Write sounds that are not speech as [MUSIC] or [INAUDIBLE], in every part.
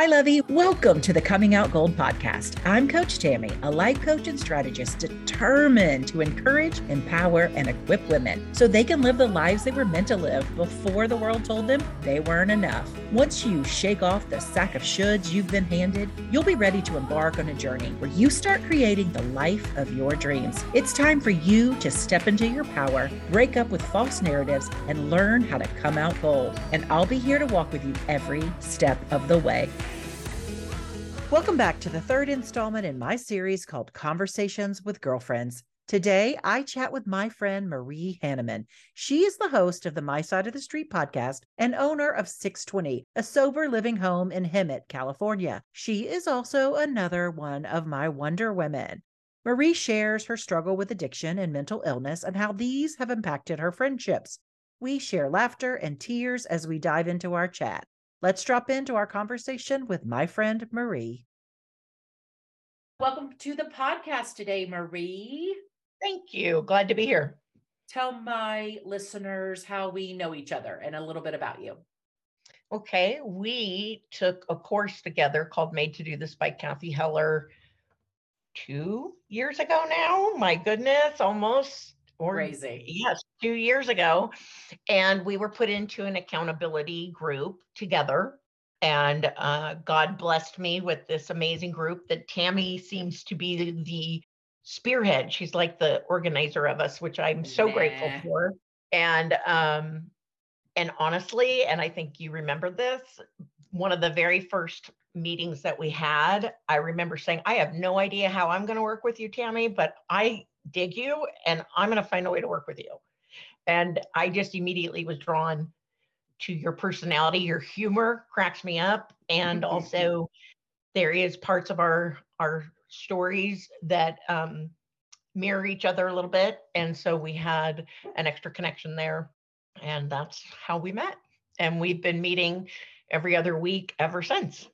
Hi, Lovey. Welcome to the Coming Out Gold podcast. I'm Coach Tammy, a life coach and strategist determined to encourage, empower, and equip women so they can live the lives they were meant to live before the world told them they weren't enough. Once you shake off the sack of shoulds you've been handed, you'll be ready to embark on a journey where you start creating the life of your dreams. It's time for you to step into your power, break up with false narratives, and learn how to come out gold. And I'll be here to walk with you every step of the way. Welcome back to the third installment in my series called Conversations with Girlfriends. Today, I chat with my friend Marie Hanneman. She is the host of the My Side of the Street podcast and owner of 620, a sober living home in Hemet, California. She is also another one of my Wonder Women. Marie shares her struggle with addiction and mental illness and how these have impacted her friendships. We share laughter and tears as we dive into our chat. Let's drop into our conversation with my friend Marie. Welcome to the podcast today, Marie. Thank you. Glad to be here. Tell my listeners how we know each other and a little bit about you. Okay. We took a course together called Made to Do This by Cathy Heller two years ago now. My goodness, almost or crazy. Yes, two years ago. And we were put into an accountability group together. And uh, God blessed me with this amazing group that Tammy seems to be the, the spearhead. She's like the organizer of us, which I'm so nah. grateful for. And um, and honestly, and I think you remember this, one of the very first meetings that we had, I remember saying, I have no idea how I'm going to work with you, Tammy, but I dig you and I'm going to find a way to work with you. And I just immediately was drawn to your personality. Your humor cracks me up. And [LAUGHS] also, there is parts of our, our stories that um, mirror each other a little bit. And so we had an extra connection there. And that's how we met. And we've been meeting every other week ever since.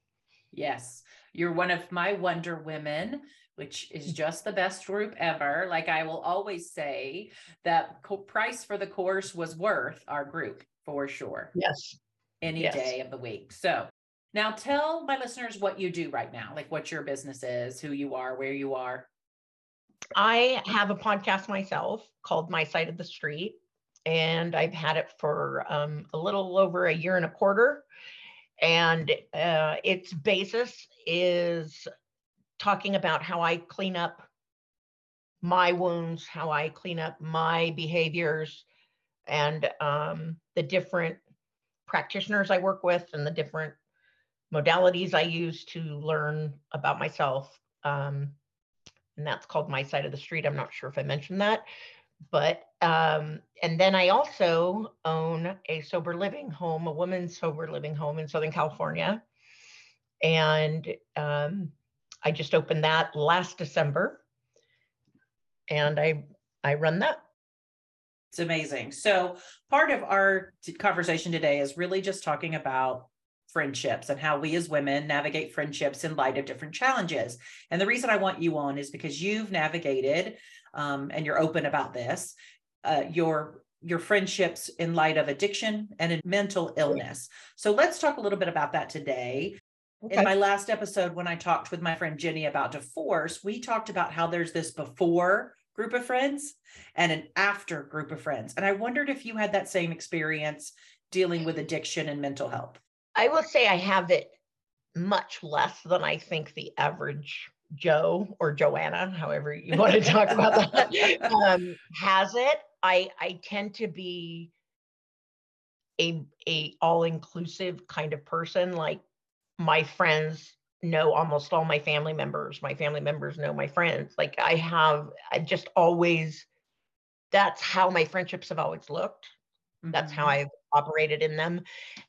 Yes. You're one of my Wonder Women which is just the best group ever. Like I will always say, that co- price for the course was worth our group for sure. Yes. Any yes. day of the week. So now tell my listeners what you do right now, like what your business is, who you are, where you are. I have a podcast myself called My Side of the Street, and I've had it for um, a little over a year and a quarter. And uh, its basis is talking about how I clean up my wounds, how I clean up my behaviors, and um, the different practitioners I work with and the different modalities I use to learn about myself. Um, and that's called My Side of the Street. I'm not sure if I mentioned that. But, um, and then I also own a sober living home, a women's sober living home in Southern California. And um, I just opened that last December and I I run that. It's amazing. So, part of our conversation today is really just talking about friendships and how we as women navigate friendships in light of different challenges. And the reason I want you on is because you've navigated um, and you're open about this, uh, your your friendships in light of addiction and mental illness. So let's talk a little bit about that today. Okay. In my last episode, when I talked with my friend Jenny about divorce, we talked about how there's this before group of friends and an after group of friends. And I wondered if you had that same experience dealing with addiction and mental health. I will say I have it much less than I think the average Joe or Joanna, however you want to talk about that, [LAUGHS] um, has it. I I tend to be a a all inclusive kind of person. Like my friends know almost all my family members. My family members know my friends. Like I have, I just always, that's how my friendships have always looked. Mm-hmm. That's how mm-hmm. I've operated in them.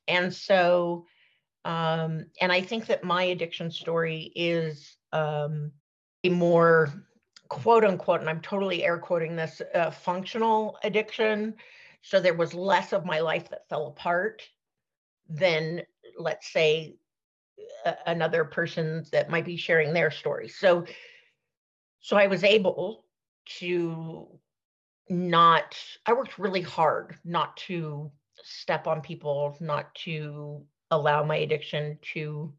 And so, um, and I think that my addiction story is um, a more quote unquote, and I'm totally air quoting this, uh, functional addiction. So there was less of my life that fell apart than, let's say, another person that might be sharing their story. So, so I was able to not. I worked really hard not to step on people, not to allow my addiction to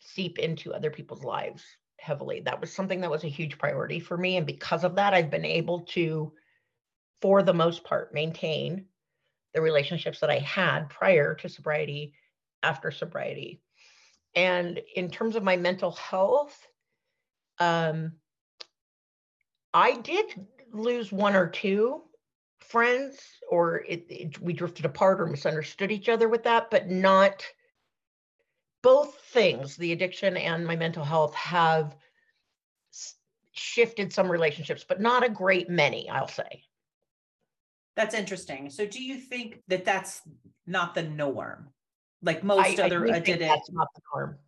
seep into other people's lives heavily. That was something that was a huge priority for me. And because of that, I've been able to, for the most part, maintain the relationships that I had prior to sobriety, after sobriety. And in terms of my mental health, um, I did lose one or two friends, or it, it, we drifted apart or misunderstood each other with that, but not both things, the addiction and my mental health, have shifted some relationships, but not a great many, I'll say. That's interesting. So, do you think that that's not the norm? Like most I, other I that's not the norm.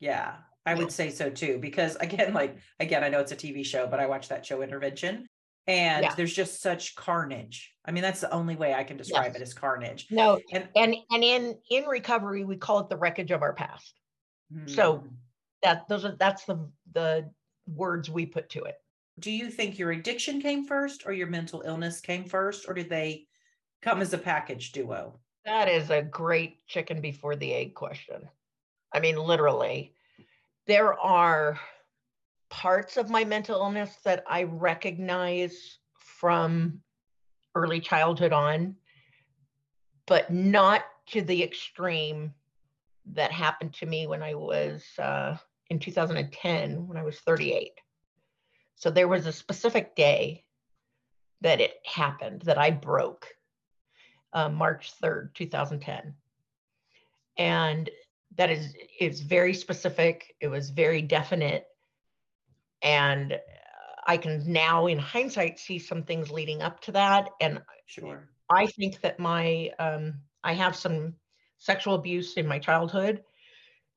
Yeah, I would say so too. Because [LAUGHS] again, like again, I know it's a TV show, but I watch that show Intervention, and yeah. there's just such carnage. I mean, that's the only way I can describe yes. it as carnage. No, and and and in in recovery, we call it the wreckage of our past. Mm. So hmm. that those are that's the the words we put to it. Do you think your addiction came first or your mental illness came first, or did they come as a package duo? That is a great chicken before the egg question. I mean, literally, there are parts of my mental illness that I recognize from early childhood on, but not to the extreme that happened to me when I was uh, in 2010 when I was 38. So there was a specific day that it happened that I broke, uh, March 3rd, 2010. And that is it's very specific. It was very definite. And I can now, in hindsight, see some things leading up to that. And sure, I think that my um, I have some sexual abuse in my childhood,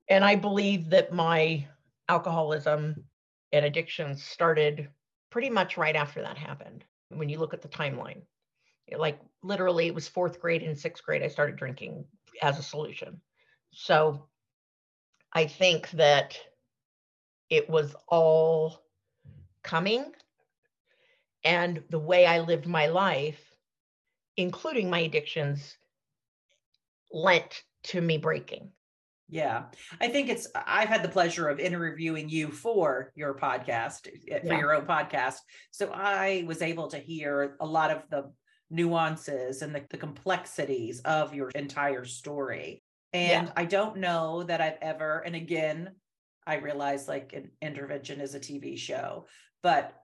and I believe that my alcoholism and addiction started pretty much right after that happened. When you look at the timeline, like literally, it was fourth grade and sixth grade, I started drinking as a solution. So I think that it was all coming. And the way I lived my life, including my addictions, lent to me breaking. Yeah. I think it's, I've had the pleasure of interviewing you for your podcast, eh, for yeah. your own podcast. So I was able to hear a lot of the nuances and the, the complexities of your entire story. And yeah. I don't know that I've ever, and again, I realize like an intervention is a TV show, but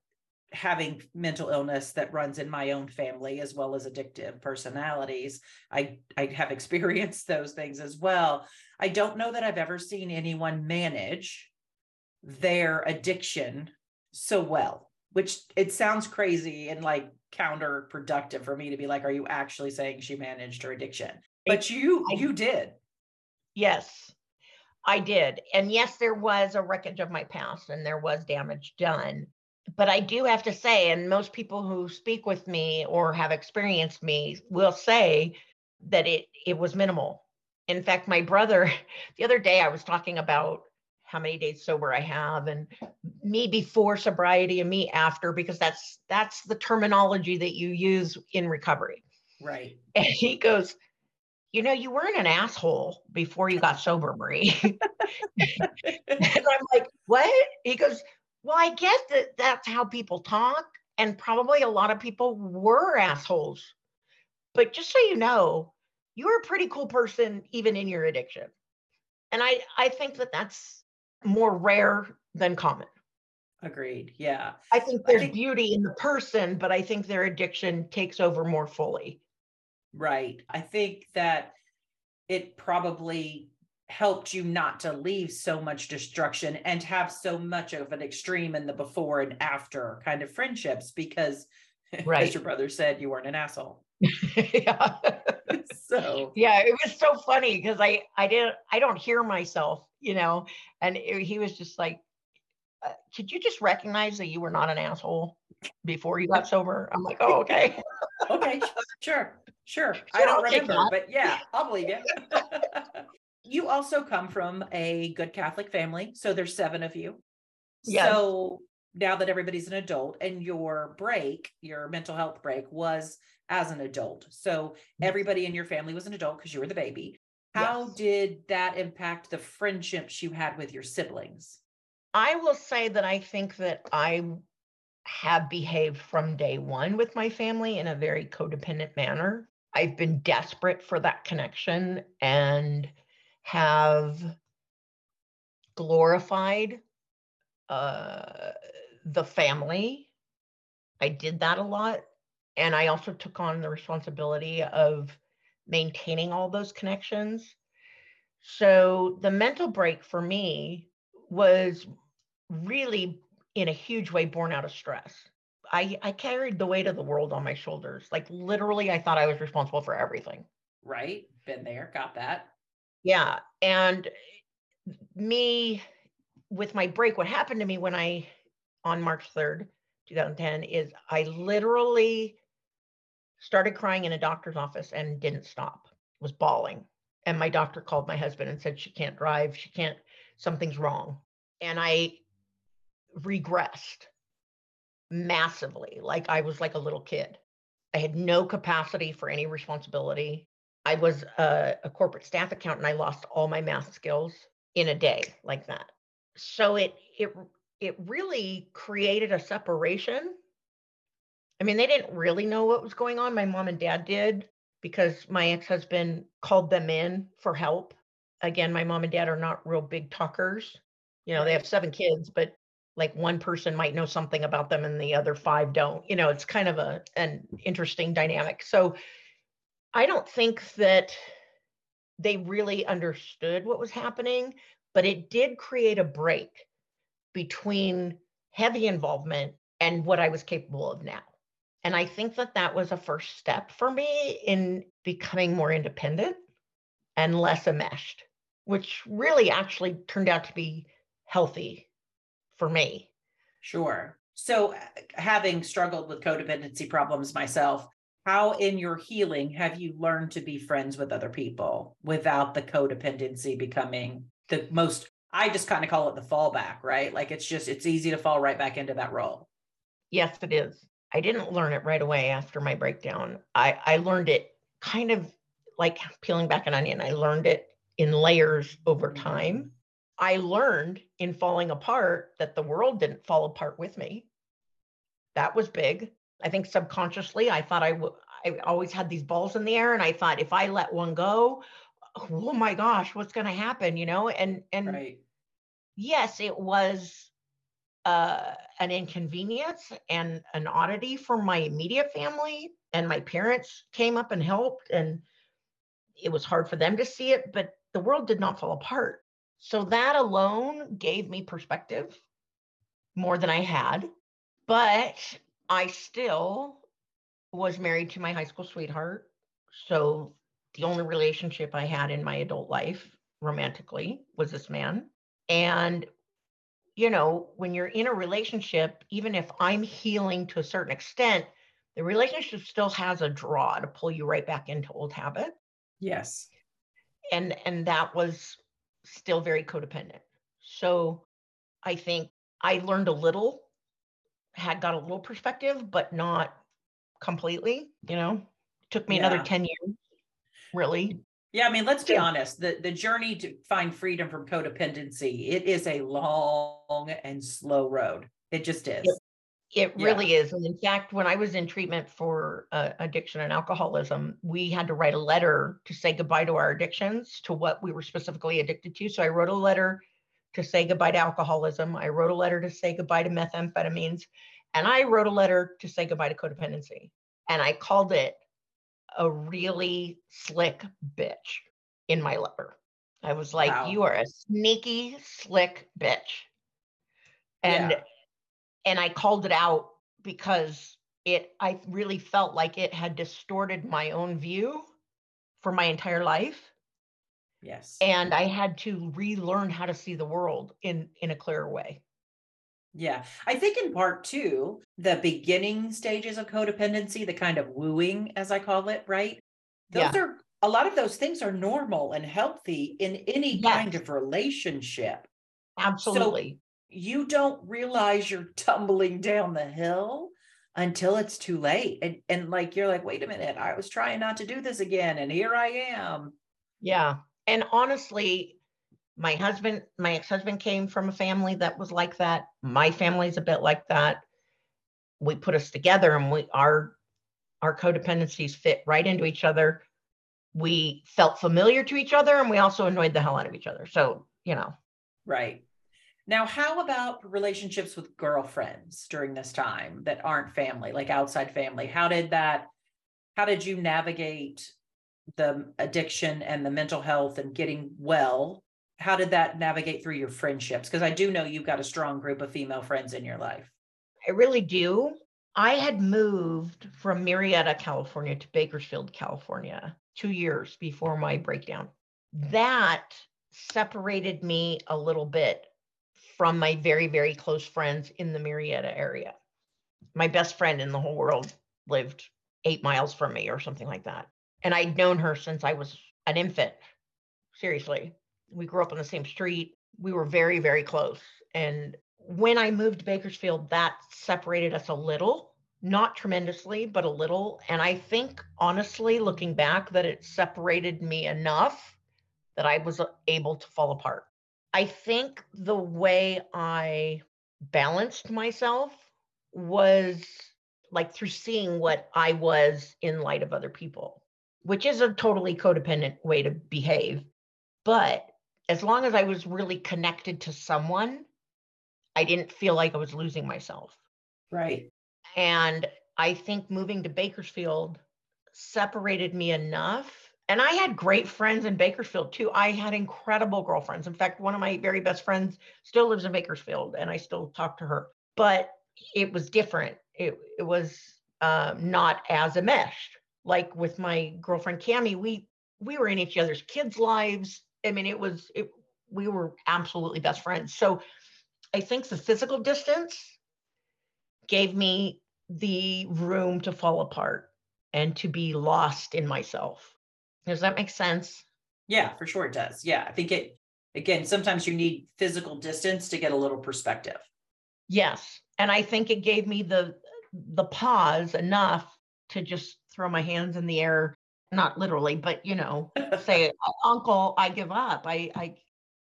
having mental illness that runs in my own family as well as addictive personalities i i have [LAUGHS] experienced those things as well i don't know that i've ever seen anyone manage their addiction so well which it sounds crazy and like counterproductive for me to be like are you actually saying she managed her addiction? But you I, you did. Yes i did. And yes there was a wreckage of my past and there was damage done. But I do have to say, and most people who speak with me or have experienced me will say that it it was minimal. In fact, my brother, [LAUGHS] the other day I was talking about how many days sober I have and me before sobriety and me after because that's that's the terminology that you use in recovery. Right. [LAUGHS] And he goes, you know, you weren't an asshole before you got sober, Marie. [LAUGHS] and I'm like, what? He goes, well, I guess that that's how people talk, and probably a lot of people were assholes. But just so you know, you're a pretty cool person, even in your addiction. And I, I think that that's more rare than common. Agreed. Yeah. I think there's I think, beauty in the person, but I think their addiction takes over more fully. Right. I think that it probably helped you not to leave so much destruction and have so much of an extreme in the before and after kind of friendships because right. [LAUGHS] as your brother said you weren't an asshole yeah [LAUGHS] [LAUGHS] so yeah it was so funny because i i didn't i don't hear myself you know and it, he was just like uh, could you just recognize that you were not an asshole before you got sober i'm like oh okay [LAUGHS] okay sure sure, sure i don't remember but yeah i'll believe you [LAUGHS] you also come from a good Catholic family. So there's seven of you. Yes. So now that everybody's an adult and your break, your mental health break was as an adult. So everybody in your family was an adult because you were the baby. How Yes. did that impact the friendships you had with your siblings? I will say that I think that I have behaved from day one with my family in a very codependent manner. I've been desperate for that connection and have glorified uh, the family. I did that a lot. And I also took on the responsibility of maintaining all those connections. So the mental break for me was really in a huge way born out of stress. I, I carried the weight of the world on my shoulders. Like literally, I thought I was responsible for everything. Right? Been there, got that. Yeah. And me with my break, what happened to me when I, on March 3rd, 2010, is I literally started crying in a doctor's office and didn't stop, was bawling. And my doctor called my husband and said, she can't drive. She can't, something's wrong. And I regressed massively. Like I was like a little kid. I had no capacity for any responsibility. I was a, a corporate staff accountant. I lost all my math skills in a day like that. So it it it really created a separation. I mean, they didn't really know what was going on. My mom and dad did because my ex-husband called them in for help. Again, my mom and dad are not real big talkers. You know, they have seven kids, but like one person might know something about them and the other five don't. You know, it's kind of a an interesting dynamic. So I don't think that they really understood what was happening, but it did create a break between heavy involvement and what I was capable of now. And I think that that was a first step for me in becoming more independent and less enmeshed, which really actually turned out to be healthy for me. Sure. So, uh, having struggled with codependency problems myself, how in your healing have you learned to be friends with other people without the codependency becoming the most? I just kind of call it the fallback, right? Like it's just, it's easy to fall right back into that role. Yes, it is. I didn't learn it right away after my breakdown. I, I learned it kind of like peeling back an onion. I learned it in layers over time. I learned in falling apart that the world didn't fall apart with me. That was big. I think subconsciously, I thought I would. I always had these balls in the air, and I thought if I let one go, oh my gosh, what's going to happen? You know, and and Right. yes, it was uh, an inconvenience and an oddity for my immediate family, and my parents came up and helped, and it was hard for them to see it, but the world did not fall apart. So that alone gave me perspective more than I had. But I still was married to my high school sweetheart. So the only relationship I had in my adult life romantically was this man. And, you know, when you're in a relationship, even if I'm healing to a certain extent, the relationship still has a draw to pull you right back into old habit. Yes. And and that was still very codependent. So I think I learned a little, had got a little perspective, but not completely, you know. Took me another 10 years, really. Yeah, I mean, let's be honest. The the journey to find freedom from codependency, it is a long and slow road. It just is. It Yeah. really is. And in fact, when I was in treatment for uh, addiction and alcoholism, we had to write a letter to say goodbye to our addictions, to what we were specifically addicted to. So I wrote a letter to say goodbye to alcoholism. I wrote a letter to say goodbye to methamphetamines. And I wrote a letter to say goodbye to codependency. And I called it a really slick bitch in my letter. I was like, Wow. you are a sneaky, slick bitch. And Yeah. and I called it out because it I really felt like it had distorted my own view for my entire life Yes. and I had to relearn how to see the world in in a clearer way. Yeah. I think in part two, the beginning stages of codependency, the kind of wooing, as I call it, right? Those Yeah. are a lot of those things are normal and healthy in any kind of relationship. Absolutely. You don't realize you're tumbling down the hill until it's too late. And and like you're like, wait a minute, I was trying not to do this again, and here I am. yeah. And honestly, my husband, my ex-husband came from a family that was like that. My family's a bit like that. We put us together and we our our codependencies fit right into each other. We felt familiar to each other and we also annoyed the hell out of each other. So, you know. Right. Now, how about relationships with girlfriends during this time that aren't family, like outside family? How did that how did you navigate the addiction and the mental health and getting well how did that navigate through your friendships because i do know you've got a strong group of female friends in your life i really do i had moved from Murrieta, california to bakersfield california two years before my breakdown that separated me a little bit from my very very close friends in the Murrieta area my best friend in the whole world lived eight miles from me or something like that and I'd known her since I was an infant. Seriously. We grew up on the same street. We were very, very close. And when I moved to Bakersfield, that separated us a little, not tremendously, but a little. And I think, honestly, looking back, that it separated me enough that I was uh, able to fall apart. I think the way I balanced myself was like through seeing what I was in light of other people which is a totally codependent way to behave. But as long as I was really connected to someone, I didn't feel like I was losing myself. Right. And I think moving to Bakersfield separated me enough. And I had great friends in Bakersfield too. I had incredible girlfriends. In fact, one of my very best friends still lives in Bakersfield and I still talk to her. But it was different. It, it was um, not as enmeshed like with my girlfriend Cami, we we were in each other's kids' lives. I mean, it was it we were absolutely best friends. So I think the physical distance gave me the room to fall apart and to be lost in myself. Does that make sense? Yeah, for sure it does. Yeah. I think it again, sometimes you need physical distance to get a little perspective. Yes. And I think it gave me the the pause enough to just throw my hands in the air, not literally, but you know, [LAUGHS] say, "Uncle, I give up. I I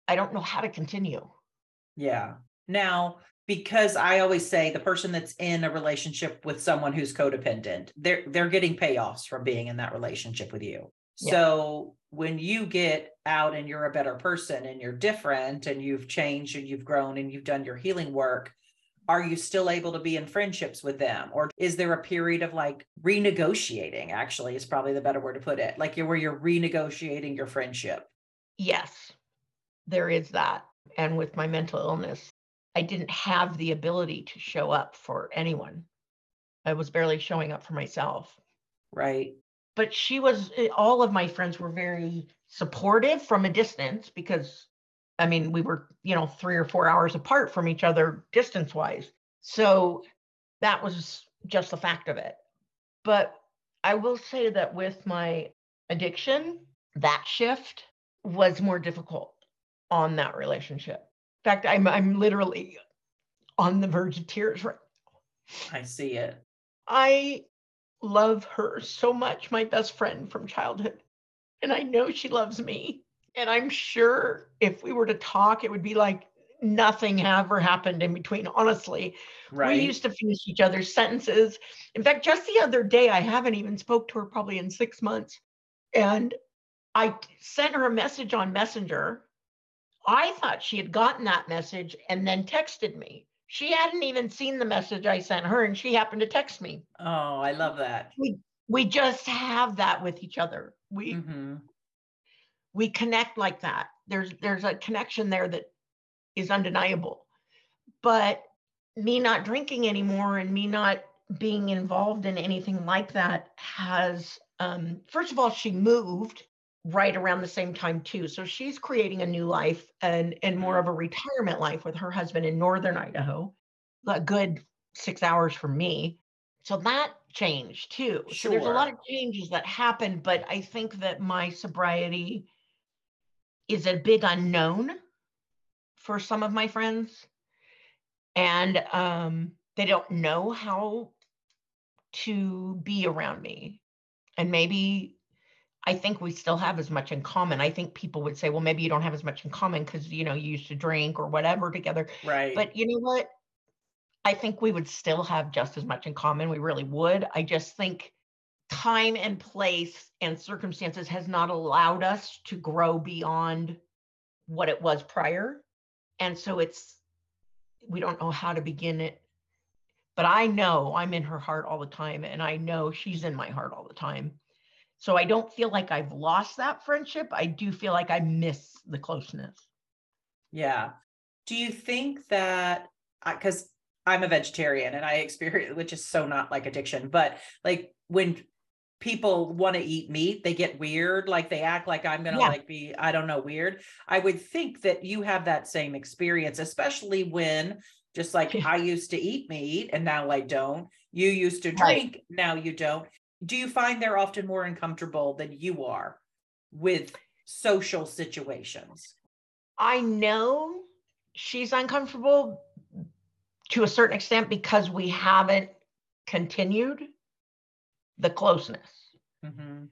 I don't know how to continue." Yeah. Now, because I always say the person that's in a relationship with someone who's codependent, they're they're getting payoffs from being in that relationship with you. Yeah. So when you get out and you're a better person and you're different and you've changed and you've grown and you've done your healing work, are you still able to be in friendships with them? Or is there a period of like renegotiating actually is probably the better word to put it like where you're renegotiating your friendship? Yes. There is that. And with my mental illness i didn't have the ability to show up for anyone. I was barely showing up for myself. Right. But she was eh, all of my friends were very supportive from a distance because I mean, we were, you know, three or four hours apart from each other distance wise. So that was just the fact of it. But I will say that with my addiction, that shift was more difficult on that relationship. In fact, I'm I'm literally on the verge of tears right now. I see it. I love her so much, my best friend from childhood. And I know she loves me. And I'm sure if we were to talk, it would be like nothing ever happened in between. Honestly, right. we used to finish each other's sentences. In fact, just the other day, I haven't even spoke to her probably in six months, and I sent her a message on Messenger. I thought she had gotten that message and then texted me. She hadn't even seen the message I sent her, and she happened to text me. Oh, I love that. We we just have that with each other. We mm-hmm we connect like that. There's there's a connection there that is undeniable. But me not drinking anymore and me not being involved in anything like that has um, first of all she moved right around the same time too. So she's creating a new life and and more of a retirement life with her husband in northern idaho a good six hours from me. So that changed too. Sure. so there's a lot of changes that happen but i think that my sobriety is a big unknown for some of my friends. And um, they don't know how to be around me. And maybe I think we still have as much in common. I think people would say, well, maybe you don't have as much in common because, you know, you used to drink or whatever together. Right. But you know what? I think we would still have just as much in common. We really would. I just think time and place and circumstances has not allowed us to grow beyond what it was prior. And so it's, we don't know how to begin it. But I know I'm in her heart all the time, and I know she's in my heart all the time. So I don't feel like I've lost that friendship. I do feel like I miss the closeness. Yeah. Do you think that uh, because I'm a vegetarian and I experience, which is so not like addiction, but like when people want to eat meat, they get weird, like they act like I'm gonna yeah. like be, I don't know, weird. I would think that you have that same experience, especially when just like I used to eat meat and now I don't. You used to drink, right. now you don't do you find they're often more uncomfortable than you are with social situations? I know she's uncomfortable to a certain extent because we haven't continued the closeness. Mm-hmm.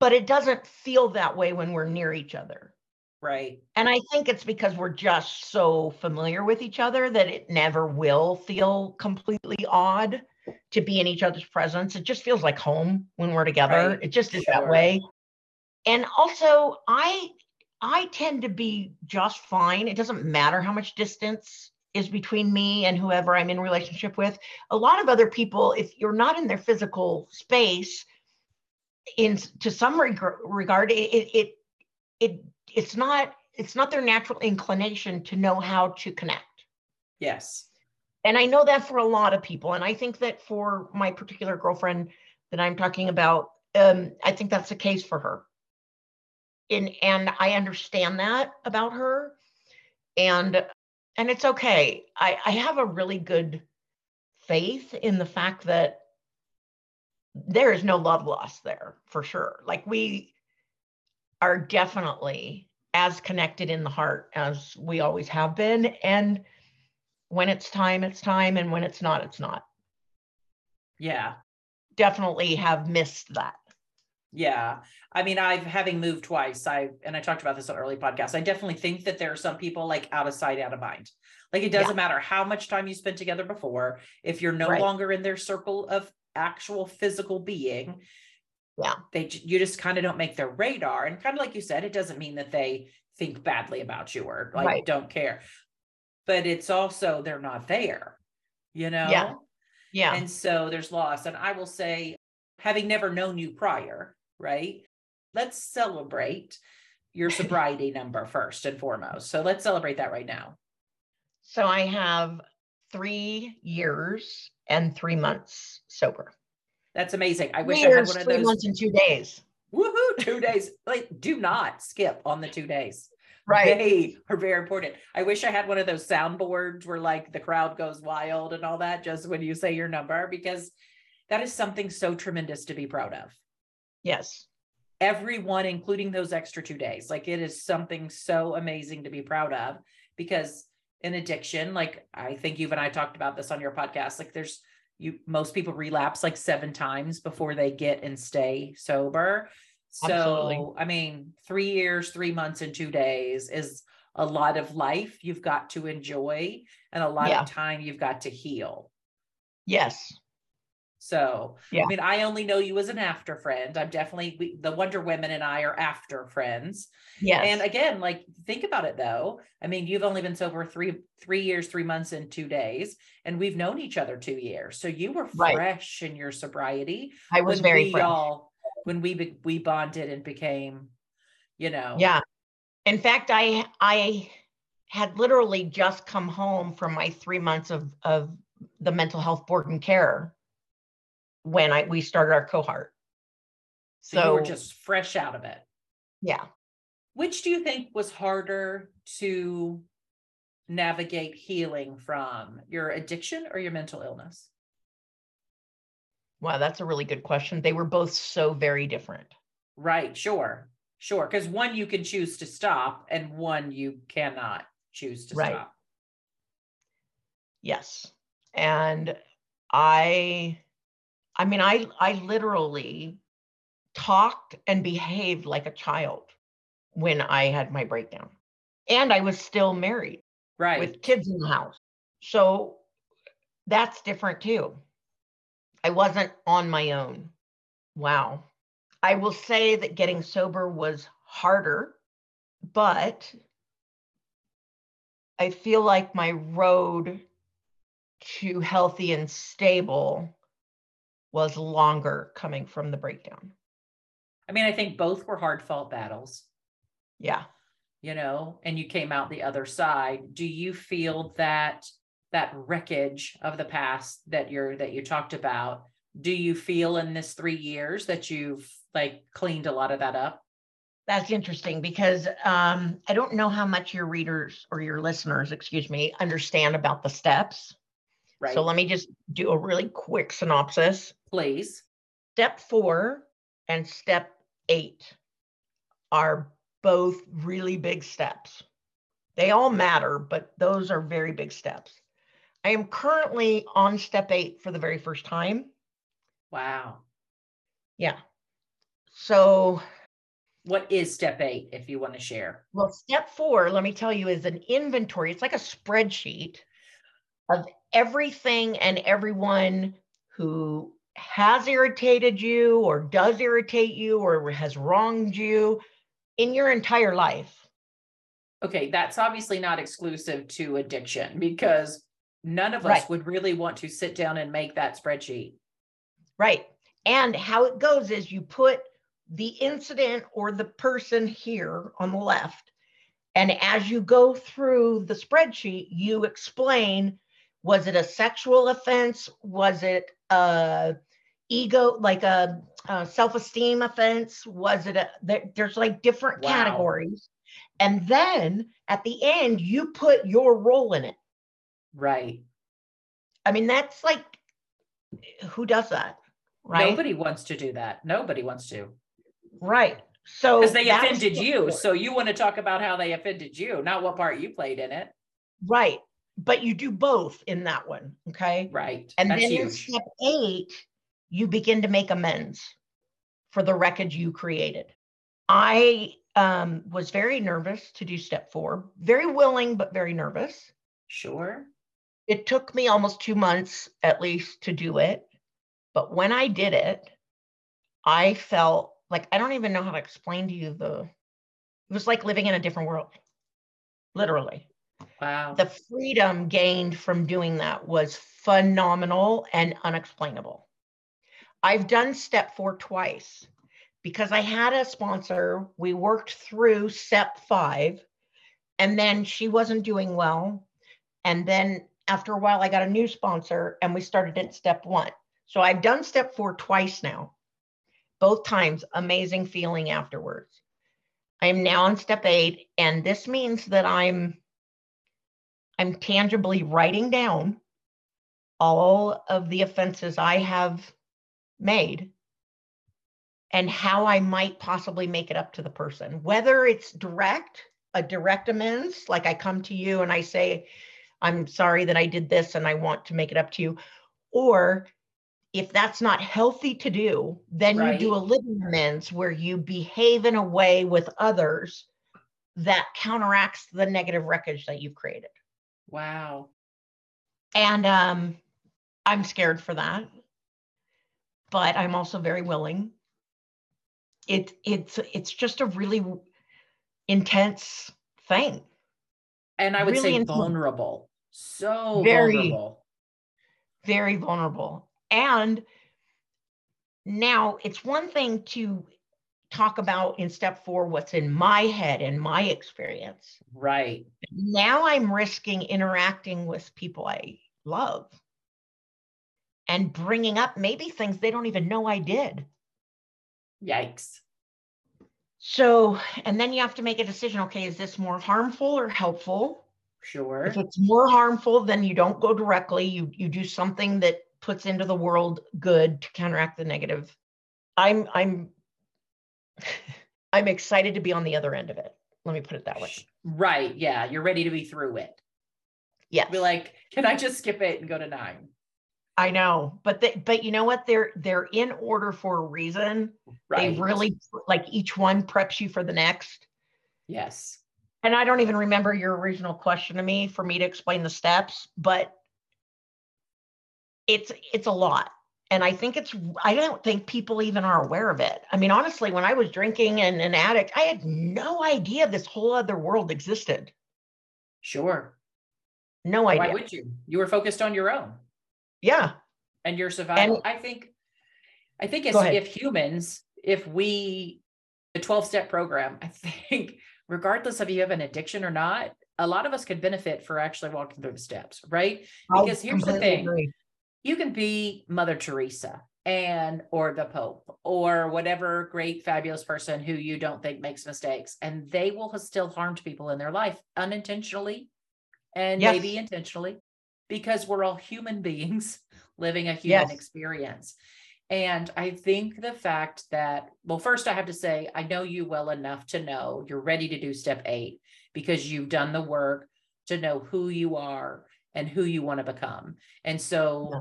But it doesn't feel that way when we're near each other. Right. And I think it's because we're just so familiar with each other that it never will feel completely odd to be in each other's presence. It just feels like home when we're together. Right. It just is sure. that way. And also, I I tend to be just fine. It doesn't matter how much distance is between me and whoever I'm in relationship with. A lot of other people, if you're not in their physical space, in to some reg- regard, it, it it it's not it's not their natural inclination to know how to connect. Yes. And I know that for a lot of people. And I think that for my particular girlfriend that I'm talking about, um, I think that's the case for her. And and I understand that about her. And and it's okay. I, I have a really good faith in the fact that there is no love lost there for sure. Like we are definitely as connected in the heart as we always have been. And when it's time, it's time. And when it's not, it's not. Yeah. Definitely have missed that. Yeah. I mean, I've having moved twice. I and I talked about this on early podcast. I definitely think that there are some people like out of sight, out of mind. Like it doesn't yeah. matter how much time you spent together before, if you're no right. longer in their circle of actual physical being, yeah, they you just kind of don't make their radar. And kind of like you said, it doesn't mean that they think badly about you or like right. don't care but it's also they're not there, you know? Yeah. Yeah. And so there's loss. And I will say, having never known you prior, right? Let's celebrate your sobriety number first and foremost. So let's celebrate that right now. So I have three years and three months sober. That's amazing. I wish I had one of those. Three months and two days. Woohoo! Two days. Like, do not skip on the two days. Right. They are very important. I wish I had one of those soundboards where like the crowd goes wild and all that just when you say your number, because that is something so tremendous to be proud of. Yes. Everyone, including those extra two days. Like it is something so amazing to be proud of because in addiction, like I think you and I talked about this on your podcast, like there's you most people relapse like seven times before they get and stay sober. So, Absolutely. I mean, three years, three months, and two days is a lot of life you've got to enjoy and a lot yeah. of time you've got to heal. Yes. So, yeah. I mean, I only know you as an after friend. I'm definitely we, the Wonder Women and I are after friends. Yeah. And again, like think about it though. I mean, you've only been sober three three years, three months, and two days, and we've known each other two years. So you were fresh right. in your sobriety. I was very fresh. All, when we we bonded and became you know yeah in fact i i had literally just come home from my three months of of the mental health board and care when i we started our cohort so, so you were just fresh out of it yeah which do you think was harder to navigate healing from your addiction or your mental illness Wow, that's a really good question. They were both so very different. Right, sure. Sure, because one you can choose to stop and one you cannot choose to right. stop. Yes. And I I mean I I literally talked and behaved like a child when I had my breakdown. And I was still married right with kids in the house. So that's different too. I wasn't on my own. Wow. I will say that getting sober was harder, but I feel like my road to healthy and stable was longer coming from the breakdown. I mean, I think both were hard fought battles. Yeah. You know, and you came out the other side. Do you feel that that wreckage of the past that you're that you talked about, do you feel in this 3 years that you've like cleaned a lot of that up? That's interesting because um, I don't know how much your readers or your listeners, excuse me, understand about the steps. Right. So let me just do a really quick synopsis. Please. Step four and step eight are both really big steps. They all matter, but those are very big steps. I am currently on step eight for the very first time. Wow. Yeah. So, what is step eight, if you want to share? Well, step four, let me tell you, is an inventory. It's like a spreadsheet of everything and everyone who has irritated you or does irritate you or has wronged you in your entire life. Okay, that's obviously not exclusive to addiction because none of us right. would really want to sit down and make that spreadsheet. Right. And how it goes is you put the incident or the person here on the left. And as you go through the spreadsheet, you explain was it a sexual offense? Was it a ego, like a, a self-esteem offense? Was it a, there, there's like different wow. categories. And then at the end, you put your role in it. Right. I mean, that's like, who does that? Right. Nobody wants to do that. Nobody wants to. Right. So because they offended you. So you want to talk about how they offended you, not what part you played in it. Right. But you do both in that one. Okay. Right. And That's then huge. in step eight, you begin to make amends for the wreckage you created. I um, was very nervous to do step four, very willing, but very nervous. Sure. It took me almost two months at least to do it. But when I did it, I felt like I don't even know how to explain to you the it was like living in a different world. Literally. Wow. The freedom gained from doing that was phenomenal and unexplainable. I've done step 4 twice. Because I had a sponsor, we worked through step 5 and then she wasn't doing well. And then after a while I got a new sponsor and we started at step 1. So I've done step 4 twice now. Both times amazing feeling afterwards. I am now on step eight and this means that i'm i'm tangibly writing down all of the offenses i have made and how i might possibly make it up to the person whether it's direct a direct amends like i come to you and i say i'm sorry that i did this and i want to make it up to you or if that's not healthy to do, then right. you do a living amends where you behave in a way with others that counteracts the negative wreckage that you've created. Wow. And um, I'm scared for that, but I'm also very willing. It it's it's just a really intense thing. And I would really say intense. vulnerable. So very, vulnerable. Very vulnerable. And now it's one thing to talk about in step four what's in my head and my experience. Right. Now I'm risking interacting with people I love and bringing up maybe things they don't even know I did. Yikes. So, and then you have to make a decision okay, is this more harmful or helpful? Sure. If it's more harmful, then you don't go directly. You you do something that puts into the world good to counteract the negative. I'm I'm [LAUGHS] I'm excited to be on the other end of it. Let me put it that way. Right. Yeah. You're ready to be through it. Yeah. Be like, can I just skip it and go to nine? I know, but they, but you know what? They're they're in order for a reason. Right. They really like each one preps you for the next. Yes. And I don't even remember your original question to me for me to explain the steps, but it's it's a lot. And I think it's I don't think people even are aware of it. I mean, honestly, when I was drinking and an addict, I had no idea this whole other world existed. Sure. No idea. Why would you? You were focused on your own. Yeah. And your survival. And, I think, I think as if humans, if we, the 12 step program, I think, regardless of you have an addiction or not, a lot of us could benefit for actually walking through the steps, right? Because I here's the thing agree. you can be Mother Teresa and or the Pope or whatever great, fabulous person who you don't think makes mistakes, and they will have still harmed people in their life unintentionally and yes. maybe intentionally because we're all human [LAUGHS] beings living a human yes. experience. And I think the fact that, well, first I have to say, I know you well enough to know you're ready to do step eight because you've done the work to know who you are and who you want to become. And so yeah.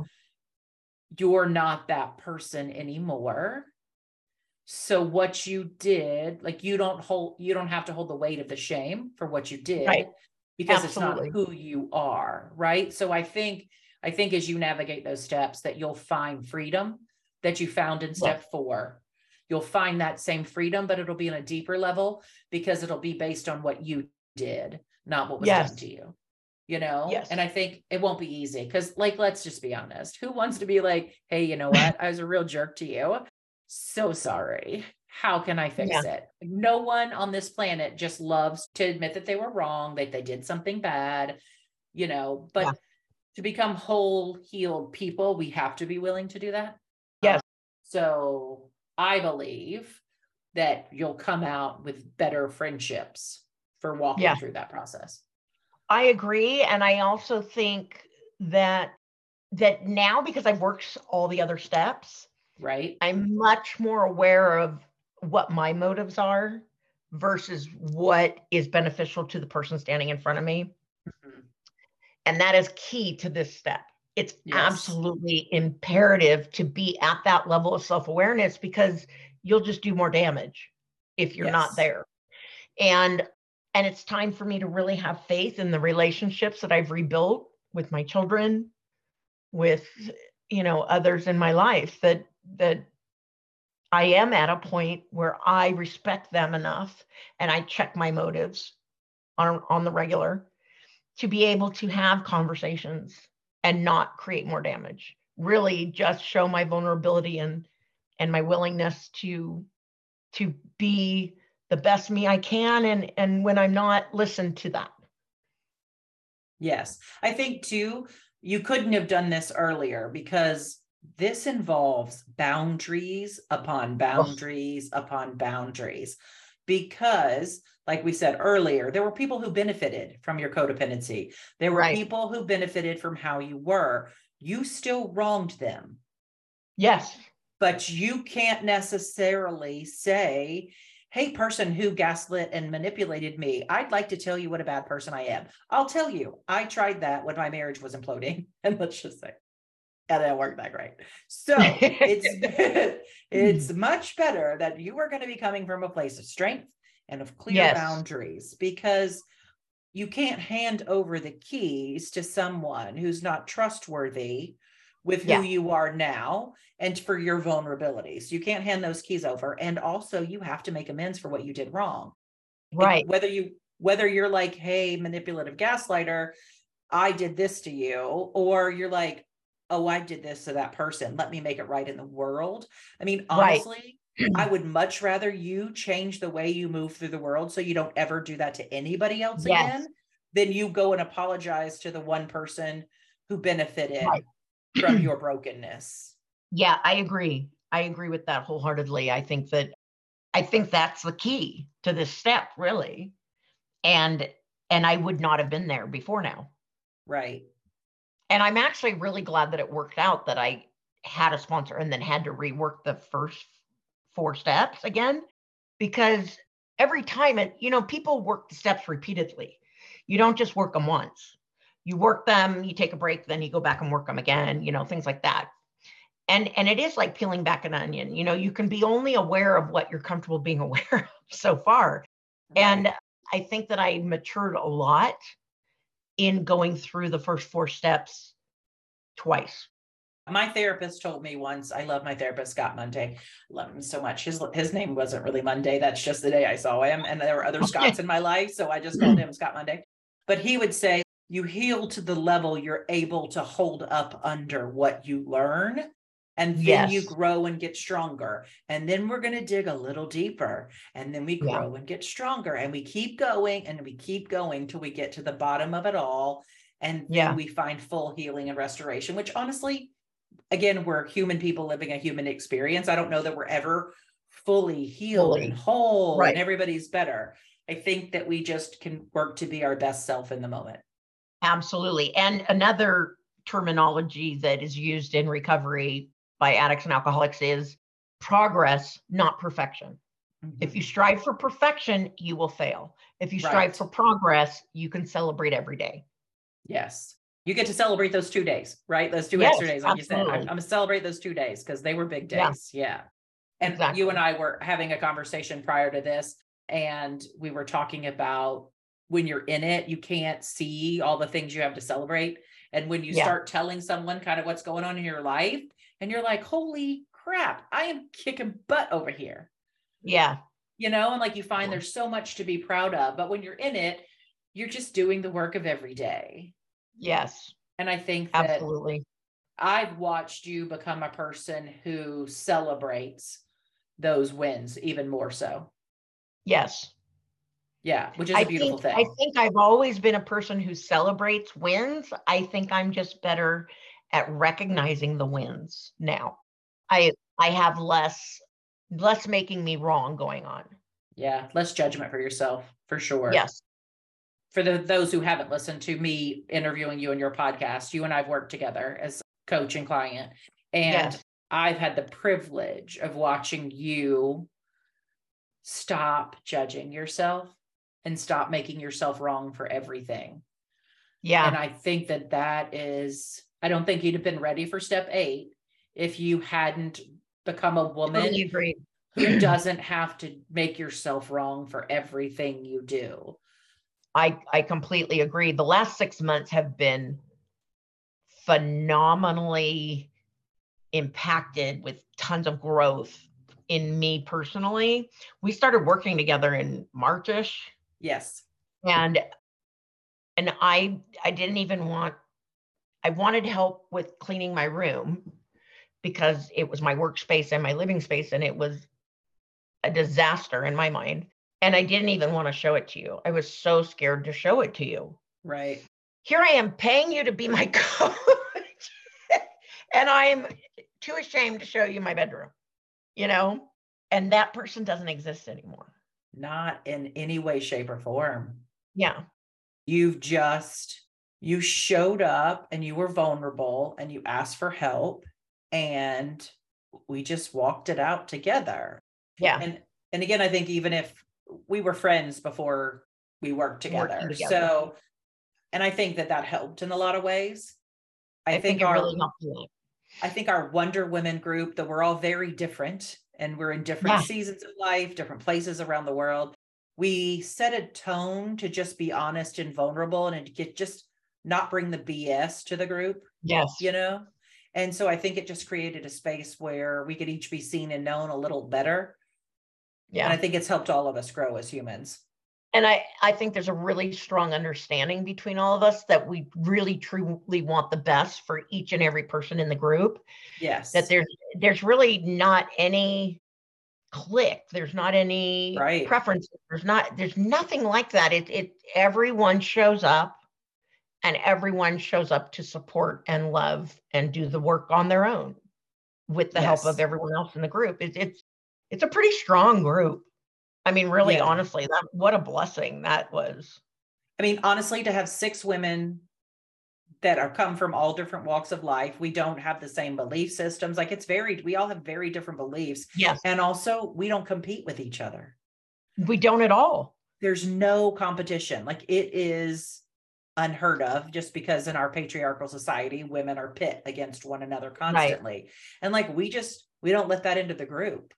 you're not that person anymore. So what you did, like you don't hold, you don't have to hold the weight of the shame for what you did. Right because Absolutely. it's not who you are right so i think i think as you navigate those steps that you'll find freedom that you found in step yeah. four you'll find that same freedom but it'll be on a deeper level because it'll be based on what you did not what was yes. done to you you know yes. and i think it won't be easy because like let's just be honest who wants to be like hey you know what i was a real jerk to you so sorry how can I fix yeah. it? No one on this planet just loves to admit that they were wrong, that they did something bad, you know, but yeah. to become whole, healed people, we have to be willing to do that. Yes. Um, so I believe that you'll come out with better friendships for walking yeah. through that process. I agree. And I also think that that now because I've worked all the other steps, right? I'm much more aware of what my motives are versus what is beneficial to the person standing in front of me. Mm-hmm. And that is key to this step. It's yes. absolutely imperative to be at that level of self awareness because you'll just do more damage if you're yes. not there. And and it's time for me to really have faith in the relationships that I've rebuilt with my children with you know others in my life that that I am at a point where I respect them enough and I check my motives on, on the regular to be able to have conversations and not create more damage. Really just show my vulnerability and and my willingness to to be the best me I can and and when I'm not listen to that. Yes. I think too you couldn't have done this earlier because this involves boundaries upon boundaries oh. upon boundaries because like we said earlier there were people who benefited from your codependency. There were right. people who benefited from how you were. You still wronged them. Yes. But you can't necessarily say hey person who gaslit and manipulated me i'd like to tell you what a bad person i am. I'll tell you i tried that when my marriage was imploding [LAUGHS] and let's just say and it worked that great. So [LAUGHS] it's [LAUGHS] mm-hmm. it's much better that you are going to be coming from a place of strength and of clear yes. boundaries because you can't hand over the keys to someone who's not trustworthy with who yeah. you are now and for your vulnerabilities. You can't hand those keys over. And also you have to make amends for what you did wrong. Right. And whether you whether you're like, hey, manipulative gaslighter, I did this to you, or you're like, oh, I did this to that person. Let me make it right in the world. I mean, honestly, right. I would much rather you change the way you move through the world so you don't ever do that to anybody else yes. again than you go and apologize to the one person who benefited right. from [CLEARS THROAT] your brokenness. Yeah, I agree. I agree with that wholeheartedly. I think that I think that's the key to this step, really. And and I would not have been there before now. Right and I'm actually really glad that it worked out that I had a sponsor and then had to rework the first four steps again because every time it, you know, people work the steps repeatedly. You don't just work them once. you work them, you take a break, then you go back and work them again, you know, things like that. And and it is like peeling back an onion. You know, you can be only aware of what you're comfortable being [LAUGHS] aware of so far. And I think that I matured a lot in going through the first four steps twice. My therapist told me once, I love my therapist, Scott Monday. Love him so much. His his name wasn't really Monday. That's just the day I saw him. And there were other Scotts in my life. So I just called [LAUGHS] him Scott Monday. But he would say, you heal to the level you're able to hold up under what you learn and then yes. you grow and get stronger and then we're going to dig a little deeper and then we grow yeah. and get stronger and we keep going and we keep going till we get to the bottom of it all and yeah. we find full healing and restoration which honestly again we're human people living a human experience i don't know that we're ever fully healed fully. and whole right. and everybody's better i think that we just can work to be our best self in the moment absolutely and another terminology that is used in recovery by addicts and alcoholics is progress, not perfection. Mm-hmm. If you strive for perfection, you will fail. If you strive right. for progress, you can celebrate every day. Yes. You get to celebrate those two days, right? Those two yes, extra days, like absolutely. you said. I'm, I'm, gonna celebrate those two days because they were big days. Yeah. yeah. And exactly. you and I were having a conversation prior to this, and we were talking about when you're in it, you can't see all the things you have to celebrate. And when you yeah. start telling someone kind of what's going on in your life, and you're like, holy crap, I am kicking butt over here. Yeah. You know, and like you find there's so much to be proud of, but when you're in it, you're just doing the work of every day. Yes. And I think that absolutely I've watched you become a person who celebrates those wins even more so. Yes. Yeah, which is a beautiful think, thing. I think I've always been a person who celebrates wins. I think I'm just better at recognizing the wins now. I I have less less making me wrong going on. Yeah, less judgment for yourself for sure. Yes. For the, those who haven't listened to me interviewing you in your podcast, you and I've worked together as coach and client. And yes. I've had the privilege of watching you stop judging yourself and stop making yourself wrong for everything. Yeah. And I think that that is I don't think you'd have been ready for step eight if you hadn't become a woman totally who [CLEARS THROAT] doesn't have to make yourself wrong for everything you do. I, I completely agree. The last six months have been phenomenally impacted with tons of growth in me personally. We started working together in Marchish. Yes. And and I I didn't even want I wanted help with cleaning my room because it was my workspace and my living space, and it was a disaster in my mind. And I didn't even want to show it to you. I was so scared to show it to you. Right. Here I am paying you to be my [LAUGHS] coach, and I'm too ashamed to show you my bedroom, you know? And that person doesn't exist anymore. Not in any way, shape, or form. Yeah. You've just you showed up and you were vulnerable and you asked for help and we just walked it out together. Yeah. And and again I think even if we were friends before we worked together. together. So and I think that that helped in a lot of ways. I, I think, think our really I think our Wonder Women group that we're all very different and we're in different yeah. seasons of life, different places around the world. We set a tone to just be honest and vulnerable and to get just not bring the BS to the group. Yes. You know? And so I think it just created a space where we could each be seen and known a little better. Yeah. And I think it's helped all of us grow as humans. And I, I think there's a really strong understanding between all of us that we really truly want the best for each and every person in the group. Yes. That there's there's really not any clique. There's not any right. preference. There's not there's nothing like that. It it everyone shows up and everyone shows up to support and love and do the work on their own with the yes. help of everyone else in the group. It, it's it's a pretty strong group. I mean, really, yeah. honestly, that what a blessing that was. I mean, honestly, to have six women that are come from all different walks of life. We don't have the same belief systems. Like it's varied. We all have very different beliefs. Yes. And also we don't compete with each other. We don't at all. There's no competition. Like it is unheard of just because in our patriarchal society women are pit against one another constantly. Right. and like we just we don't let that into the group.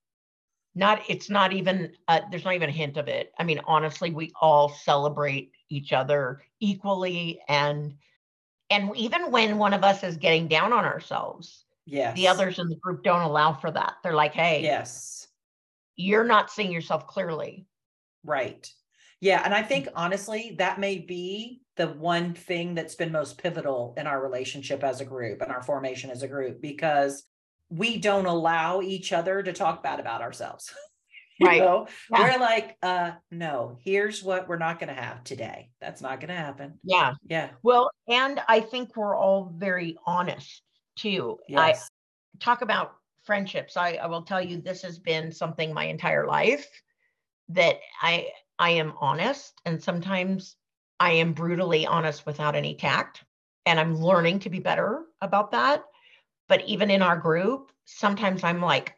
Not it's not even uh, there's not even a hint of it. I mean honestly we all celebrate each other equally and and even when one of us is getting down on ourselves yes. the others in the group don't allow for that. They're like hey yes. you're not seeing yourself clearly. Right yeah and i think honestly that may be the one thing that's been most pivotal in our relationship as a group and our formation as a group because we don't allow each other to talk bad about ourselves. [LAUGHS] right. Know? Yeah. We're like, uh, no, here's what we're not going to have today. That's not going to happen. Yeah. Yeah. Well, and I think we're all very honest too. Yes. I talk about friendships. I, I will tell you, this has been something my entire life that I I am honest and sometimes I am brutally honest without any tact. And I'm learning to be better about that. But even in our group, sometimes I'm like,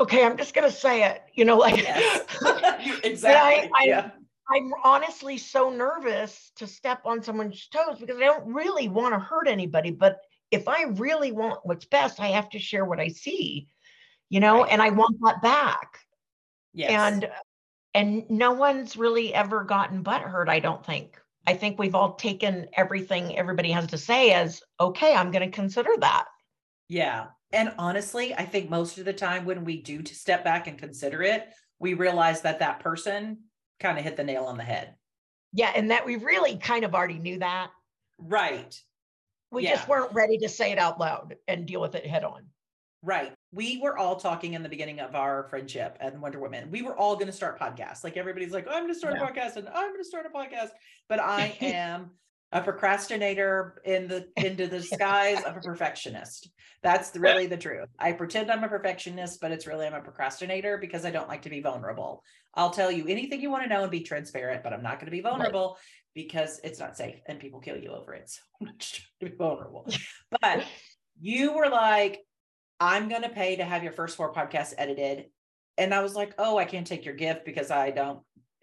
okay, I'm just going to say it, you know, like, yes. [LAUGHS] [LAUGHS] exactly. I, yeah. I'm honestly so nervous to step on someone's toes because I don't really want to hurt anybody. But if I really want what's best, I have to share what I see, you know, right. and I want that back. Yes. And and no one's really ever gotten butt hurt, I don't think. I think we've all taken everything everybody has to say as okay, I'm going to consider that. Yeah. And honestly, I think most of the time when we do to step back and consider it, we realize that that person kind of hit the nail on the head. Yeah. And that we really kind of already knew that. Right. We yeah. just weren't ready to say it out loud and deal with it head on. Right. We were all talking in the beginning of our friendship and Wonder Woman. We were all going to start podcasts. Like everybody's like, oh, I'm going to start yeah. a podcast and I'm going to start a podcast. But I [LAUGHS] am a procrastinator in the into the [LAUGHS] skies of a perfectionist. That's really the truth. I pretend I'm a perfectionist, but it's really I'm a procrastinator because I don't like to be vulnerable. I'll tell you anything you want to know and be transparent, but I'm not going to be vulnerable right. because it's not safe and people kill you over it. [LAUGHS] So I'm not trying to be vulnerable. But you were like, I'm going to pay to have your first four podcasts edited. And I was like, oh, I can't take your gift because I don't,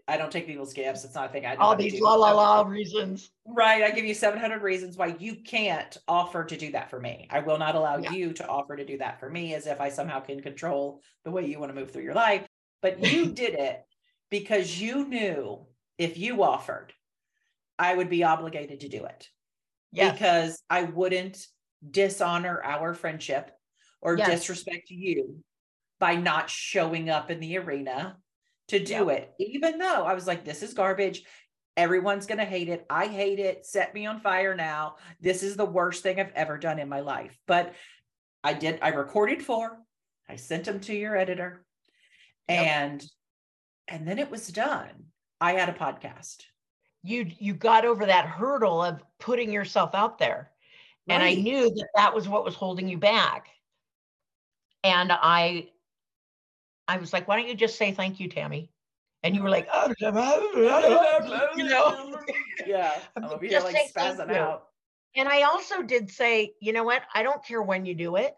I don't take people's gifts. It's not a thing I All these la la la reasons. Right. I give you 700 reasons why you can't offer to do that for me. I will not allow yeah. you to offer to do that for me as if I somehow can control the way you want to move through your life. But you [LAUGHS] did it because you knew if you offered, I would be obligated to do it. Yes. Because I wouldn't dishonor our friendship or yes. disrespect you by not showing up in the arena to do it. Even though I was like, this is garbage. Everyone's going to hate it. I hate it. Set me on fire now. This is the worst thing I've ever done in my life. But I did, I recorded four. I sent them to your editor. Yep. And and then it was done. I had a podcast. You you got over that hurdle of putting yourself out there. Right. And I knew that that was what was holding you back and I I was like, why don't you just say thank you, Tammy? And you were like, oh, [LAUGHS] you know, [LAUGHS] yeah, I'm over here like spazzing out. And I also did say, you know what? I don't care when you do it,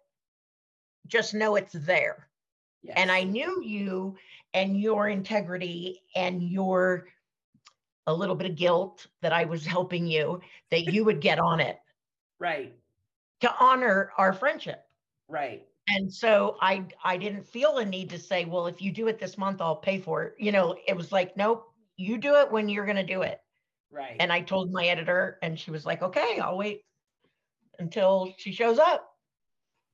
just know it's there. Yes. And I knew you and your integrity and your a little bit of guilt that I was helping you, that you would get on it. Right. To honor our friendship. Right and so i i didn't feel a need to say well if you do it this month i'll pay for it. You know it was like nope you do it when you're going to do it. Right. And i told my editor and she was like okay i'll wait until she shows up.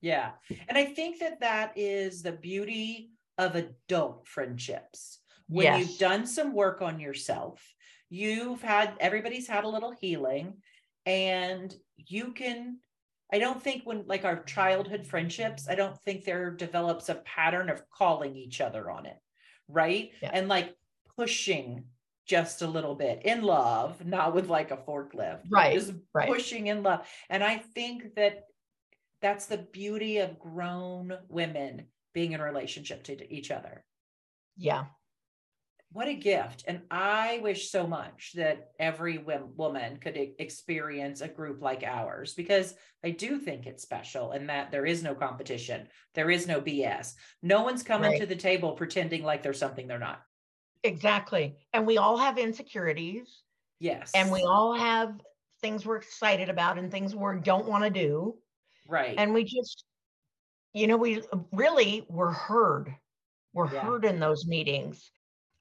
Yeah. And i think that that is the beauty of adult friendships. When yes. you've done some work on yourself you've had everybody's had a little healing and you can I don't think when like our childhood friendships, I don't think there develops a pattern of calling each other on it. Right. Yeah. And like pushing just a little bit in love, not with like a forklift. Right. Just right. pushing in love. And I think that that's the beauty of grown women being in relationship to each other. Yeah what a gift and i wish so much that every woman could experience a group like ours because i do think it's special and that there is no competition there is no bs no one's coming right. to the table pretending like there's something they're not exactly and we all have insecurities Yes. And we all have things we're excited about and things we don't want to do. right. And we just, you know, we really were heard. We're Yeah. heard in those meetings.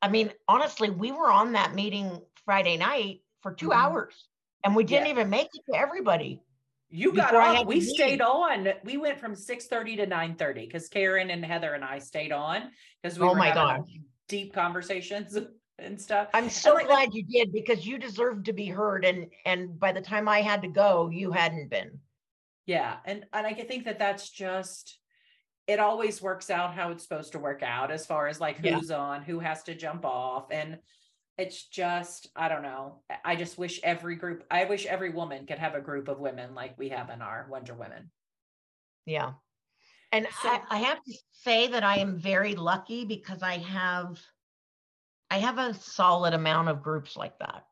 I mean, honestly, we were on that meeting Friday night for 2 Mhm. hours and we didn't Yeah. even make it to everybody. You got on. We stayed on. We went from six thirty to nine thirty because Karen and Heather and I stayed on because we Oh were my having deep conversations [LAUGHS] and stuff. I'm so like- glad you did because you deserved to be heard. And and by the time I had to go, you hadn't been. Yeah, and and I can think that that's just it always works out how it's supposed to work out as far as like Yeah. who's on, who has to jump off and it's just I don't know. I- I just wish every group I wish every woman could have a group of women like we have in our Wonder Women. Yeah. And So- I, I have to say that I am very lucky because I have I have a solid amount of groups like that.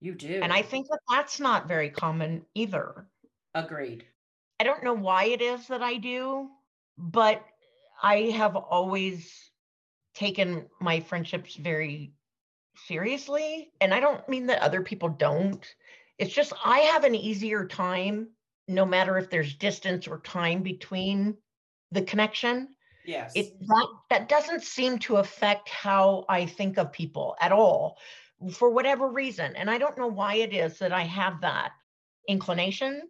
You do. And I think that that's not very common either. agreed. I don't know why it is that I do, but I have always taken my friendships very seriously. And I don't mean that other people don't. It's just I have an easier time, no matter if there's distance or time between the connection. Yes. It that that doesn't seem to affect how I think of people at all for whatever reason. And I don't know why it is that I have that inclination.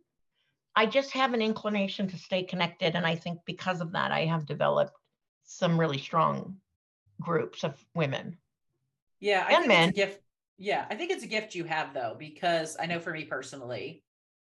I just have an inclination to stay connected. And I think because of that, I have developed some really strong groups of women. Yeah, I And men. it's a gift. Yeah, I think it's a gift you have though, because I know for me personally,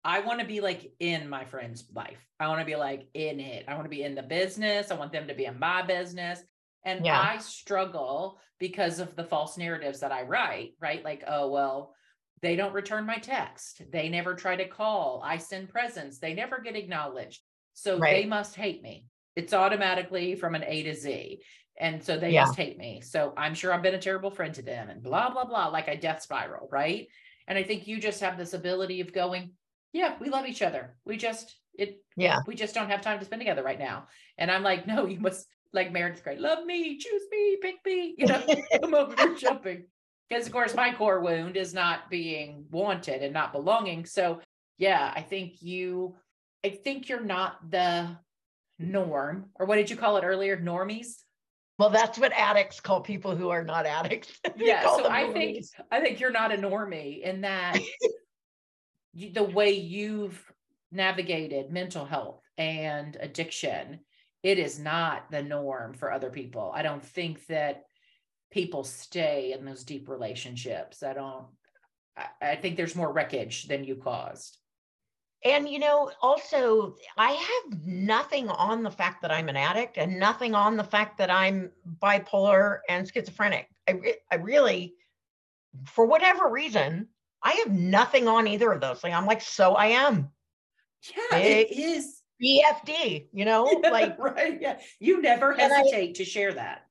I want to be like in my friend's life. I want to be like in it. I want to be in the business. I want them to be in my business. And Yeah. I struggle because of the false narratives that I write, right? Like, oh, well, they don't return my text. They never try to call. I send presents. They never get acknowledged. So they must hate me. It's automatically from an A to Z. And so they Yeah. must hate me. So I'm sure I've been a terrible friend to them and blah, blah, blah, like a death spiral. Right. And I think you just have this ability of going, yeah, we love each other. We just, it, Yeah. we just don't have time to spend together right now. And I'm like, no, you must, like Meredith's great, love me, choose me, pick me, you know, [LAUGHS] come over here jumping. Because of course, my core wound is not being wanted and not belonging. So yeah, I think you, I think you're not the norm, or what did you call it earlier? Normies? Well, that's what addicts call people who are not addicts. [LAUGHS] Yeah. So I think. I think you're not a normie in that [LAUGHS] you- the way you've navigated mental health and addiction, it is not the norm for other people. I don't think that people stay in those deep relationships. I don't, I, I think there's more wreckage than you caused. And you know, also, I have nothing on the fact that I'm an addict and nothing on the fact that I'm bipolar and schizophrenic. I, re- I really, for whatever reason, I have nothing on either of those things. I'm like, so I am Yeah, it is. BFD, you know, [LAUGHS] like, right. Yeah. You never And I- hesitate to share that.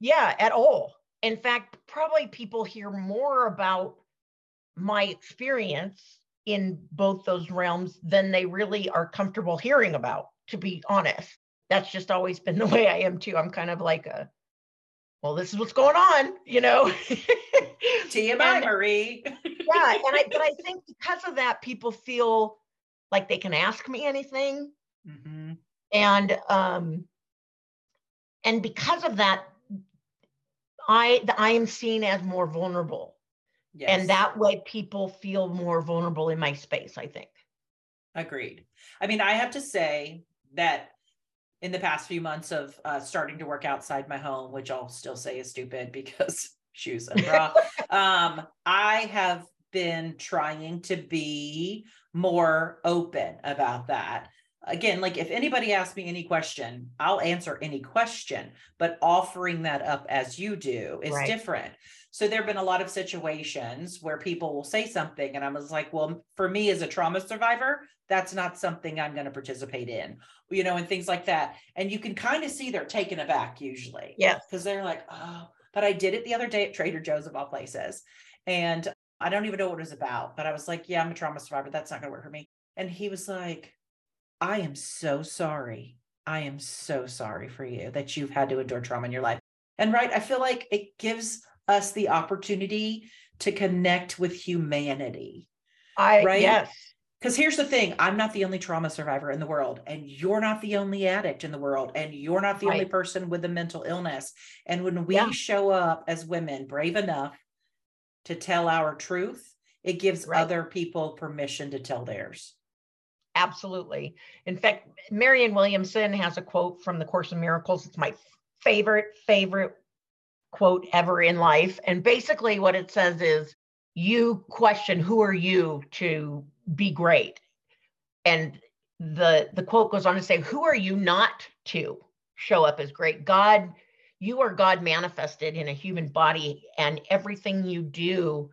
Yeah, at all. In fact, probably people hear more about my experience in both those realms than they really are comfortable hearing about, to be honest. That's just always been [LAUGHS] the way I am too. I'm kind of like a, well, this is what's going on, you know? [LAUGHS] TMI, And- Marie. [LAUGHS] yeah, and I but I think because of that, people feel like they can ask me anything. Mhm. And um and because of that, I I am seen as more vulnerable. Yes. And that way people feel more vulnerable in my space, I think. Agreed. I mean, I have to say that in the past few months of uh, starting to work outside my home, which I'll still say is stupid because [LAUGHS] shoes and bra, [LAUGHS] um, I have been trying to be more open about that. Again, like if anybody asks me any question, I'll answer any question, but offering that up as you do is Right. different. So there have been a lot of situations where people will say something, and I was like, well, for me as a trauma survivor, that's not something I'm going to participate in, you know, and things like that. And you can kind of see they're taken aback usually. Yeah. Because they're like, oh, but I did it the other day at Trader Joe's of all places. And I don't even know what it was about, but I was like, yeah, I'm a trauma survivor. That's not going to work for me. And he was like, I am so sorry. I am so sorry for you that you've had to endure trauma in your life. And right, I feel like it gives us the opportunity to connect with humanity. I right? yes. Because here's the thing I'm not the only trauma survivor in the world, and you're not the only addict in the world, and you're not the right. only person with a mental illness. And when we yeah. show up as women brave enough to tell our truth, it gives right. other people permission to tell theirs. Absolutely. In fact, Marianne Williamson has a quote from the Course in Miracles. It's my favorite, favorite quote ever in life. And basically, what it says is you question who are you to be great and the the quote goes on to say who are you not to show up as great god you are god manifested in a human body and everything you do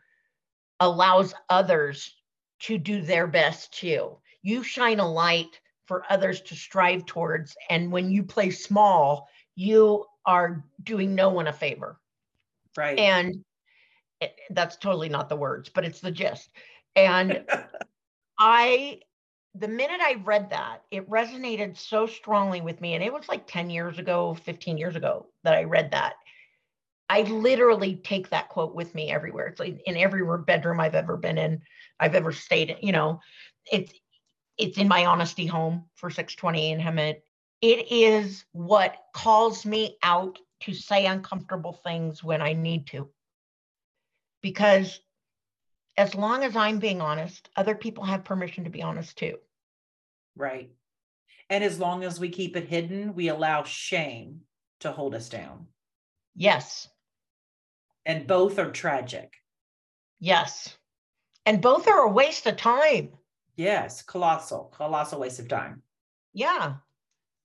allows others to do their best too you shine a light for others to strive towards and when you play small you are doing no one a favor right and it, that's totally not the words but it's the gist and [LAUGHS] I the minute I read that, it resonated so strongly with me. And it was like 10 years ago, 15 years ago that I read that. I literally take that quote with me everywhere. It's like in every bedroom I've ever been in, I've ever stayed in, you know, it's it's in my honesty home for 620 in Hemet. It is what calls me out to say uncomfortable things when I need to. Because as long as I'm being honest, other people have permission to be honest too. Right. And as long as we keep it hidden, we allow shame to hold us down. Yes. And both are tragic. Yes. And both are a waste of time. Yes, colossal, colossal waste of time. Yeah.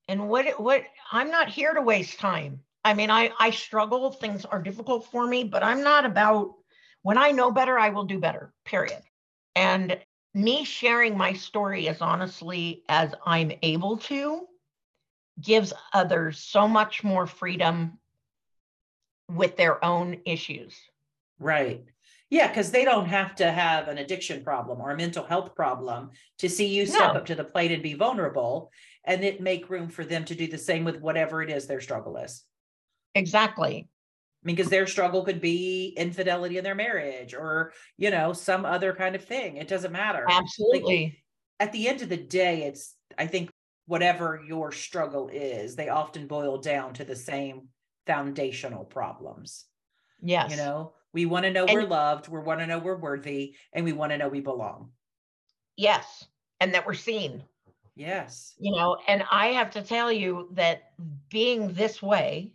And what what I'm not here to waste time. I mean, I I struggle, things are difficult for me, but I'm not about when I know better, I will do better, period. And me sharing my story as honestly as I'm able to gives others so much more freedom with their own issues. Right. Yeah, because they don't have to have an addiction problem or a mental health problem to see you step no. up to the plate and be vulnerable and it make room for them to do the same with whatever it is their struggle is. Exactly. I mean, because their struggle could be infidelity in their marriage or you know some other kind of thing. It doesn't matter. Absolutely. like, at the end of the day it's i think whatever your struggle is they often boil down to the same foundational problems yes. you know we want to know and, we're loved we want to know we're worthy and we want to know we belong yes and that we're seen yes you know and i have to tell you that being this way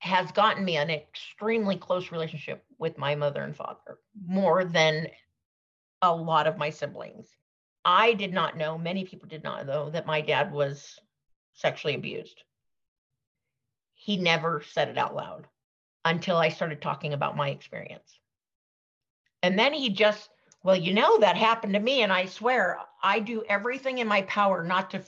has gotten me an extremely close relationship with my mother and father, more than a lot of my siblings. I did not know, many people did not know, that my dad was sexually abused. He never said it out loud until I started talking about my experience. And then he just, well, you know, that happened to me. And I swear, I do everything in my power not to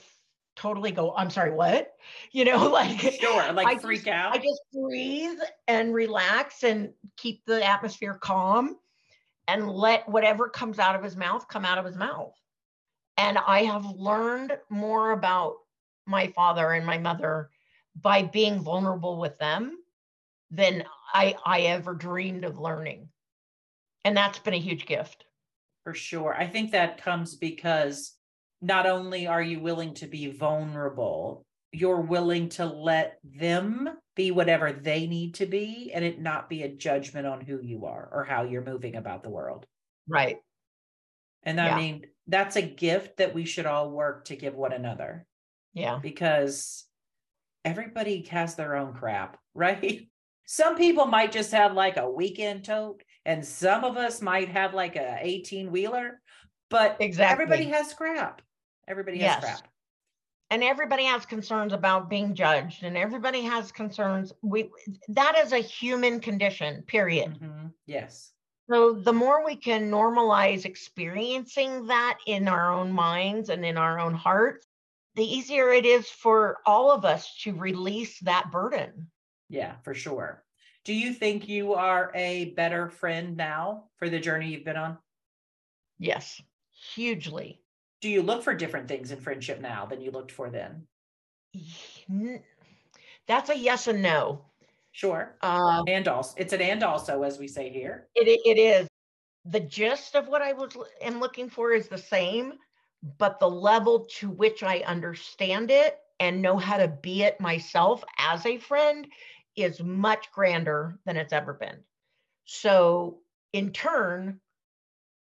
totally go, I'm sorry, what? [LAUGHS] You know, like sure, like I freak just, out. I just breathe and relax and keep the atmosphere calm and let whatever comes out of his mouth come out of his mouth. And I have learned more about my father and my mother by being vulnerable with them than I, I ever dreamed of learning. And that's been a huge gift. For sure. I think that comes because not only are you willing to be vulnerable, you're willing to let them be whatever they need to be and it not be a judgment on who you are or how you're moving about the world. Right. And I yeah. mean, that's a gift that we should all work to give one another. Yeah. Because everybody has their own crap, [LAUGHS] right? Some people might just have like a weekend tote, and some of us might have like a 18 wheeler, but exactly. everybody has crap. Everybody has yes. crap. And everybody has concerns about being judged, and everybody has concerns. We that is a human condition, period. Mm-hmm. Yes. So the more we can normalize experiencing that in our own minds and in our own hearts, the easier it is for all of us to release that burden. Yeah, for sure. Do you think you are a better friend now for the journey you've been on? Yes, hugely do you look for different things in friendship now than you looked for then? That's a yes and no. Sure. Um, and also, it's an and also, as we say here. It, it is. the gist of what I was am looking for is the same, but the level to which I understand it and know how to be it myself as a friend is much grander than it's ever been. So, in turn,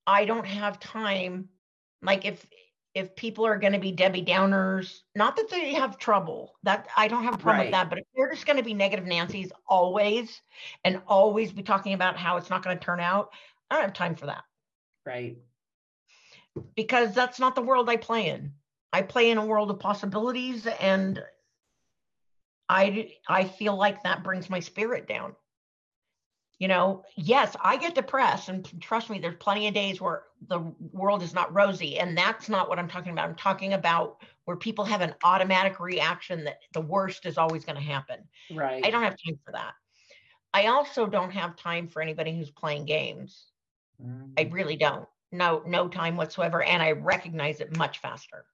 I don't have time. Like, if if people are going to be Debbie Downers, not that they have trouble, that I don't have a problem right. with that, but if they're just going to be negative Nancy's always and always be talking about how it's not going to turn out, I don't have time for that. Right. Because that's not the world I play in. I play in a world of possibilities and I I feel like that brings my spirit down. You know, yes, I get depressed and trust me there's plenty of days where the world is not rosy and that's not what I'm talking about. I'm talking about where people have an automatic reaction that the worst is always going to happen. Right. I don't have time for that. I also don't have time for anybody who's playing games. Mm-hmm. I really don't. No, no time whatsoever. And I recognize it much faster.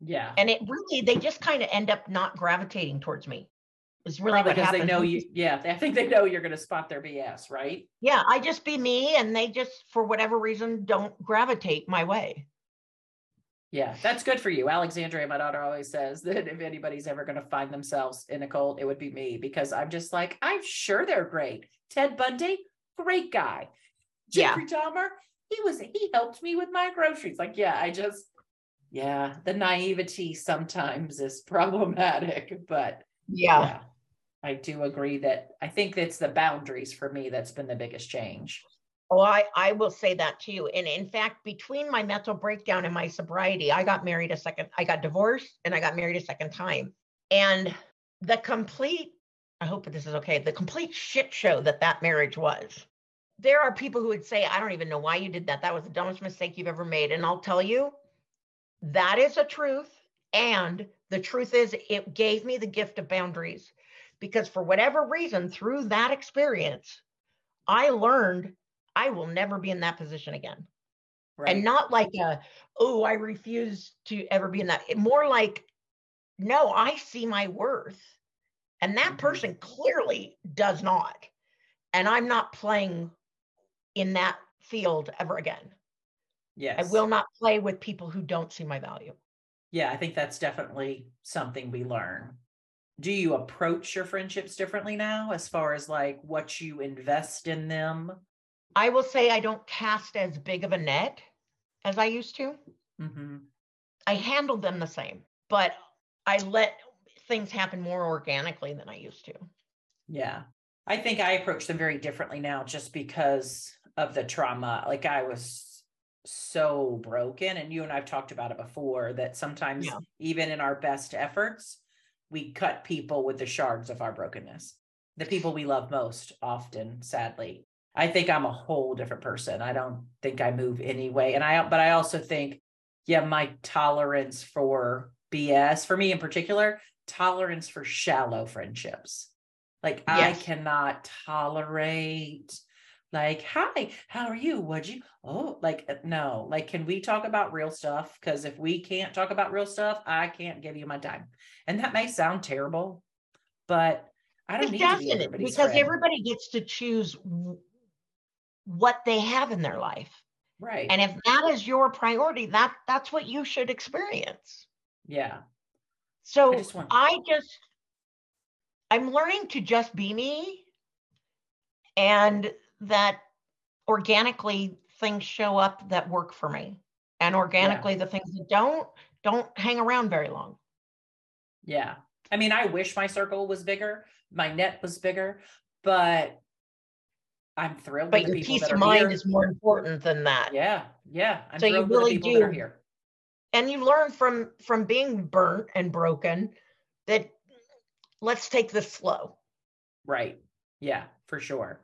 Yeah. And it really, they just kind of end up not gravitating towards me. Is really Probably what because happens. they know you. Yeah, I think they know you're going to spot their BS, right? Yeah, I just be me, and they just, for whatever reason, don't gravitate my way. Yeah, that's good for you. Alexandria, my daughter, always says [LAUGHS] that if anybody's ever going to find themselves in a cult, it would be me because I'm just like, I'm sure they're great. Ted Bundy, great guy. Jeffrey yeah. Dahmer, he was he helped me with my groceries. Like, yeah, I just yeah, the naivety sometimes is [LAUGHS] problematic, but yeah. yeah. I do agree that I think it's the boundaries for me that's been the biggest change. Oh, I, I will say that too. And in fact, between my mental breakdown and my sobriety, I got married a second, I got divorced and I got married a second time. And the complete, I hope this is okay, the complete shit show that that marriage was there are people who would say, I don't even know why you did that. That was the dumbest mistake you've ever made. And I'll tell you, that is a truth. And the truth is, it gave me the gift of boundaries because for whatever reason, through that experience, I learned I will never be in that position again. Right. And not like a, oh, I refuse to ever be in that. More like, no, I see my worth. And that mm-hmm. person clearly does not. And I'm not playing in that field ever again. Yes. I will not play with people who don't see my value. Yeah, I think that's definitely something we learn. Do you approach your friendships differently now as far as like what you invest in them? I will say I don't cast as big of a net as I used to. Mm-hmm. I handle them the same, but I let things happen more organically than I used to. Yeah. I think I approach them very differently now just because of the trauma. Like I was so broken, and you and I've talked about it before that sometimes, yeah. even in our best efforts, we cut people with the shards of our brokenness. The people we love most often, sadly. I think I'm a whole different person. I don't think I move anyway. And I, but I also think, yeah, my tolerance for BS, for me in particular, tolerance for shallow friendships. Like yes. I cannot tolerate like hi how are you? What'd you oh like uh, no like can we talk about real stuff? Because if we can't talk about real stuff i can't give you my time. And that may sound terrible but i don't it need to be because friend. everybody gets to choose what they have in their life. Right. And if that is your priority that that's what you should experience. Yeah. So I just, want- I just i'm learning to just be me and that organically things show up that work for me. And organically yeah. the things that don't don't hang around very long. Yeah. I mean i wish my circle was bigger my net was bigger but i'm thrilled but your peace of mind here. is more important than that. Yeah. Yeah. I'm so you really do. here. And you learn from from being burnt and broken that let's take this slow. Right. Yeah for sure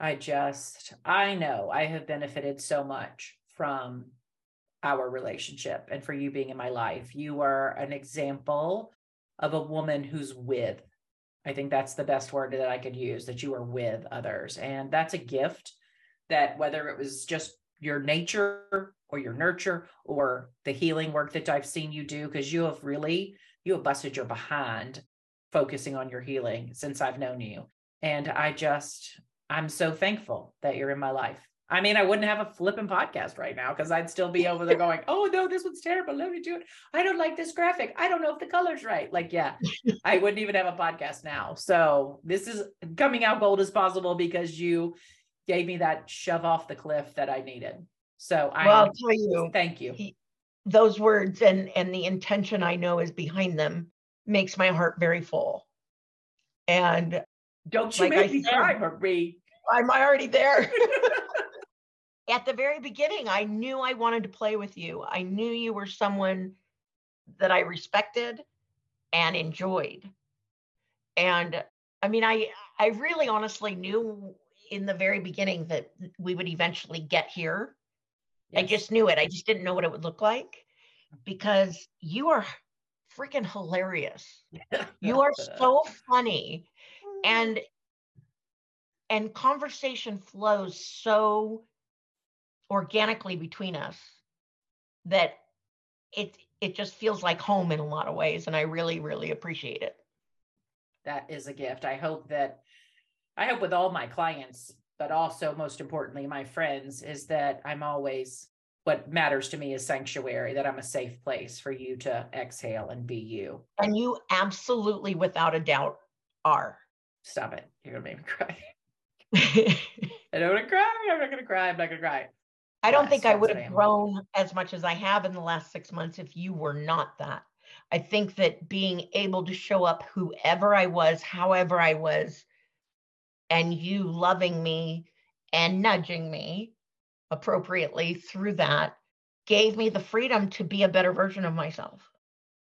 I just, I know I have benefited so much from our relationship and for you being in my life. You are an example of a woman who's with. I think that's the best word that I could use that you are with others. And that's a gift that whether it was just your nature or your nurture or the healing work that I've seen you do, because you have really, you have busted your behind focusing on your healing since I've known you. And I just, I'm so thankful that you're in my life. I mean, I wouldn't have a flipping podcast right now because I'd still be over there [LAUGHS] going, oh no, this one's terrible. Let me do it. I don't like this graphic. I don't know if the color's right. Like, yeah, [LAUGHS] I wouldn't even have a podcast now. So this is coming out gold as possible because you gave me that shove off the cliff that I needed. So I well, I'll tell you, thank you. Those words and and the intention I know is behind them makes my heart very full. And don't you like make I me said, cry, Marie. I'm already there. [LAUGHS] at the very beginning, I knew I wanted to play with you. I knew you were someone that I respected and enjoyed. And I mean, I I really honestly knew in the very beginning that we would eventually get here. Yes. I just knew it. I just didn't know what it would look like because you are freaking hilarious. [LAUGHS] you are so funny. And and conversation flows so organically between us that it it just feels like home in a lot of ways and i really really appreciate it. That is a gift. I hope that i hope with all my clients but also most importantly my friends is that i'm always what matters to me is sanctuary that i'm a safe place for you to exhale and be you. And you absolutely without a doubt are. Stop it. You're gonna make me cry [LAUGHS] i don't want to cry i'm not gonna cry i'm not gonna cry I don't think I would have grown as much as I have in the last six months if you were not that. I think that being able to show up whoever I was, however I was, and you loving me and nudging me appropriately through that gave me the freedom to be a better version of myself.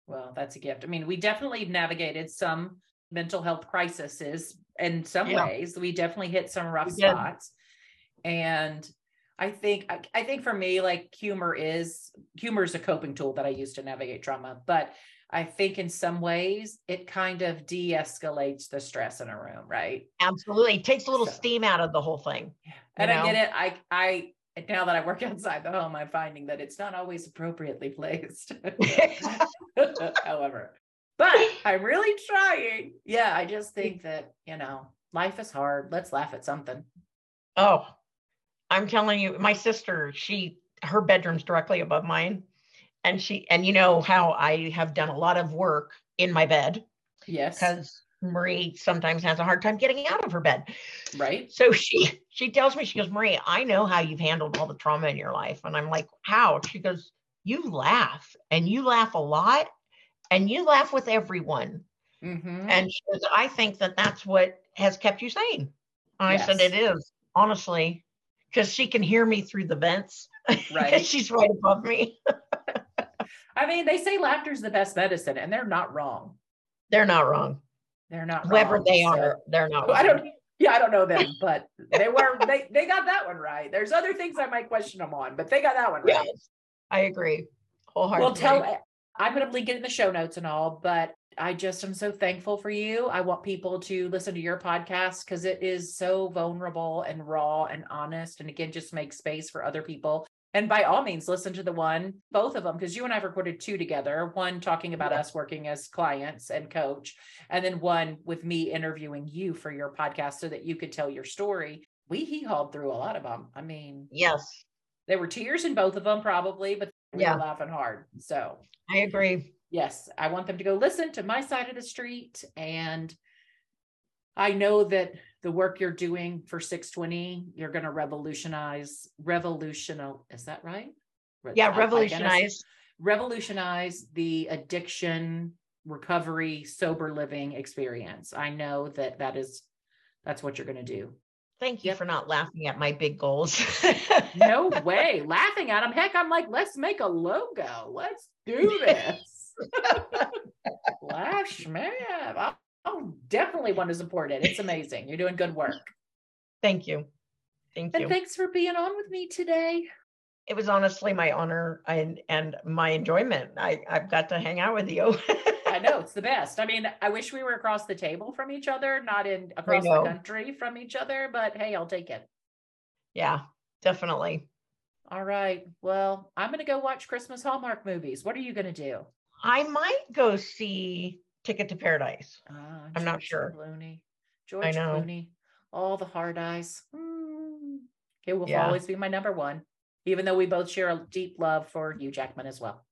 Well, that's a gift. I mean, we definitely navigated some mental health crises in some yeah. ways. We definitely hit some rough spots. And I think I, I think for me, like humor is humor is a coping tool that I use to navigate trauma. But I think in some ways it kind of de-escalates the stress in a room, right? Absolutely. It takes a little so, steam out of the whole thing. And know? I get it. I I now that I work [LAUGHS] outside the home, I'm finding that it's not always appropriately placed. [LAUGHS] [LAUGHS] However, but [LAUGHS] I'm really trying. Yeah, I just think mm. that, you know, life is hard. Let's laugh at something. Oh, I'm telling you, my sister, she her bedroom's directly above mine. And she and you know how I have done a lot of work in my bed. Yes. Because Marie sometimes has a hard time getting out of her bed. Right. So she she tells me, she goes, Marie, I know how you've handled all the trauma in your life. And I'm like, how? She goes, You laugh and you laugh a lot and you laugh with everyone. Mm-hmm. And she goes, I think that that's what has kept you sane. And yes. I said, It is, honestly because she can hear me through the vents. [LAUGHS] Right. She's right above me. I mean, they say laughter is the best medicine, and they're not wrong. They're not wrong. They're not whoever wrong, they so. are. They're not. Wrong. I don't. Yeah, I don't know them, but they were. they they got that one right. There's other things I might question them on, but they got that one right. Yes, I agree. Wholeheartedly. Well, tell. I'm going to link it in the show notes and all, but I just am so thankful for you. I want people to listen to your podcast because it is so vulnerable and raw and honest. And again, just make space for other people. And by all means, listen to the one, both of them, because you and I have recorded two together one talking about yeah. us working as clients and coach, and then one with me interviewing you for your podcast so that you could tell your story. We he hauled through a lot of them. I mean, yes, there were tears in both of them, probably, but we yeah. were laughing hard. So I agree yes, I want them to go listen to my side of the street. And I know that the work you're doing for 620, you're going to revolutionize, revolutional. Is that right? Yeah, revolutionize. Revolutionize the addiction recovery sober living experience. I know that that is that's what you're going to do. Thank you yep. for not laughing at my big goals. [LAUGHS] no [LAUGHS] way. Laughing at them. Heck, I'm like, let's make a logo. Let's do this. [LAUGHS] Flash man. I'll, I'll definitely want to support it. It's amazing. You're doing good work. Thank you. Thank you. and thanks for being on with me today. It was honestly my honor and and my enjoyment. I I've got to hang out with you. I know it's the best. I mean, I wish we were across the table from each other, not in across the country from each other, but hey, I'll take it. Yeah, definitely. All right. Well, I'm going to go watch Christmas Hallmark movies. What are you going to do? I might go see Ticket to Paradise. Uh, I'm not sure. Clooney. George I know. Clooney. all the hard eyes. Mm, it will Yeah. always be my number one, even though we both share a deep love for Hugh Jackman as well.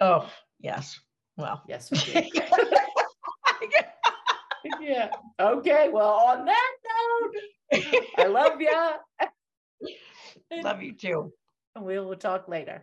Oh, yes. Well, Yes, we do. [LAUGHS] yeah. Okay. Well, on that note, I love you. love you too. And we will talk later.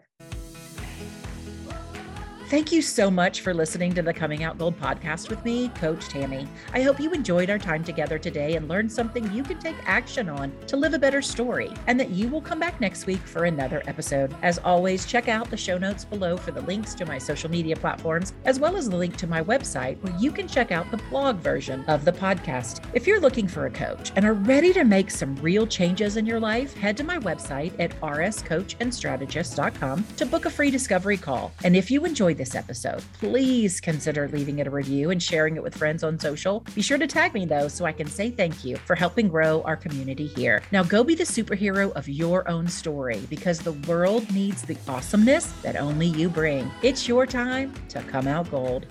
Thank you so much for listening to the Coming Out Gold podcast with me, Coach Tammy. I hope you enjoyed our time together today and learned something you can take action on to live a better story, and that you will come back next week for another episode. As always, check out the show notes below for the links to my social media platforms, as well as the link to my website where you can check out the blog version of the podcast. If you're looking for a coach and are ready to make some real changes in your life, head to my website at rscoachandstrategist.com to book a free discovery call. And if you enjoyed this episode, please consider leaving it a review and sharing it with friends on social. Be sure to tag me though so I can say thank you for helping grow our community here. Now go be the superhero of your own story because the world needs the awesomeness that only you bring. It's your time to come out gold.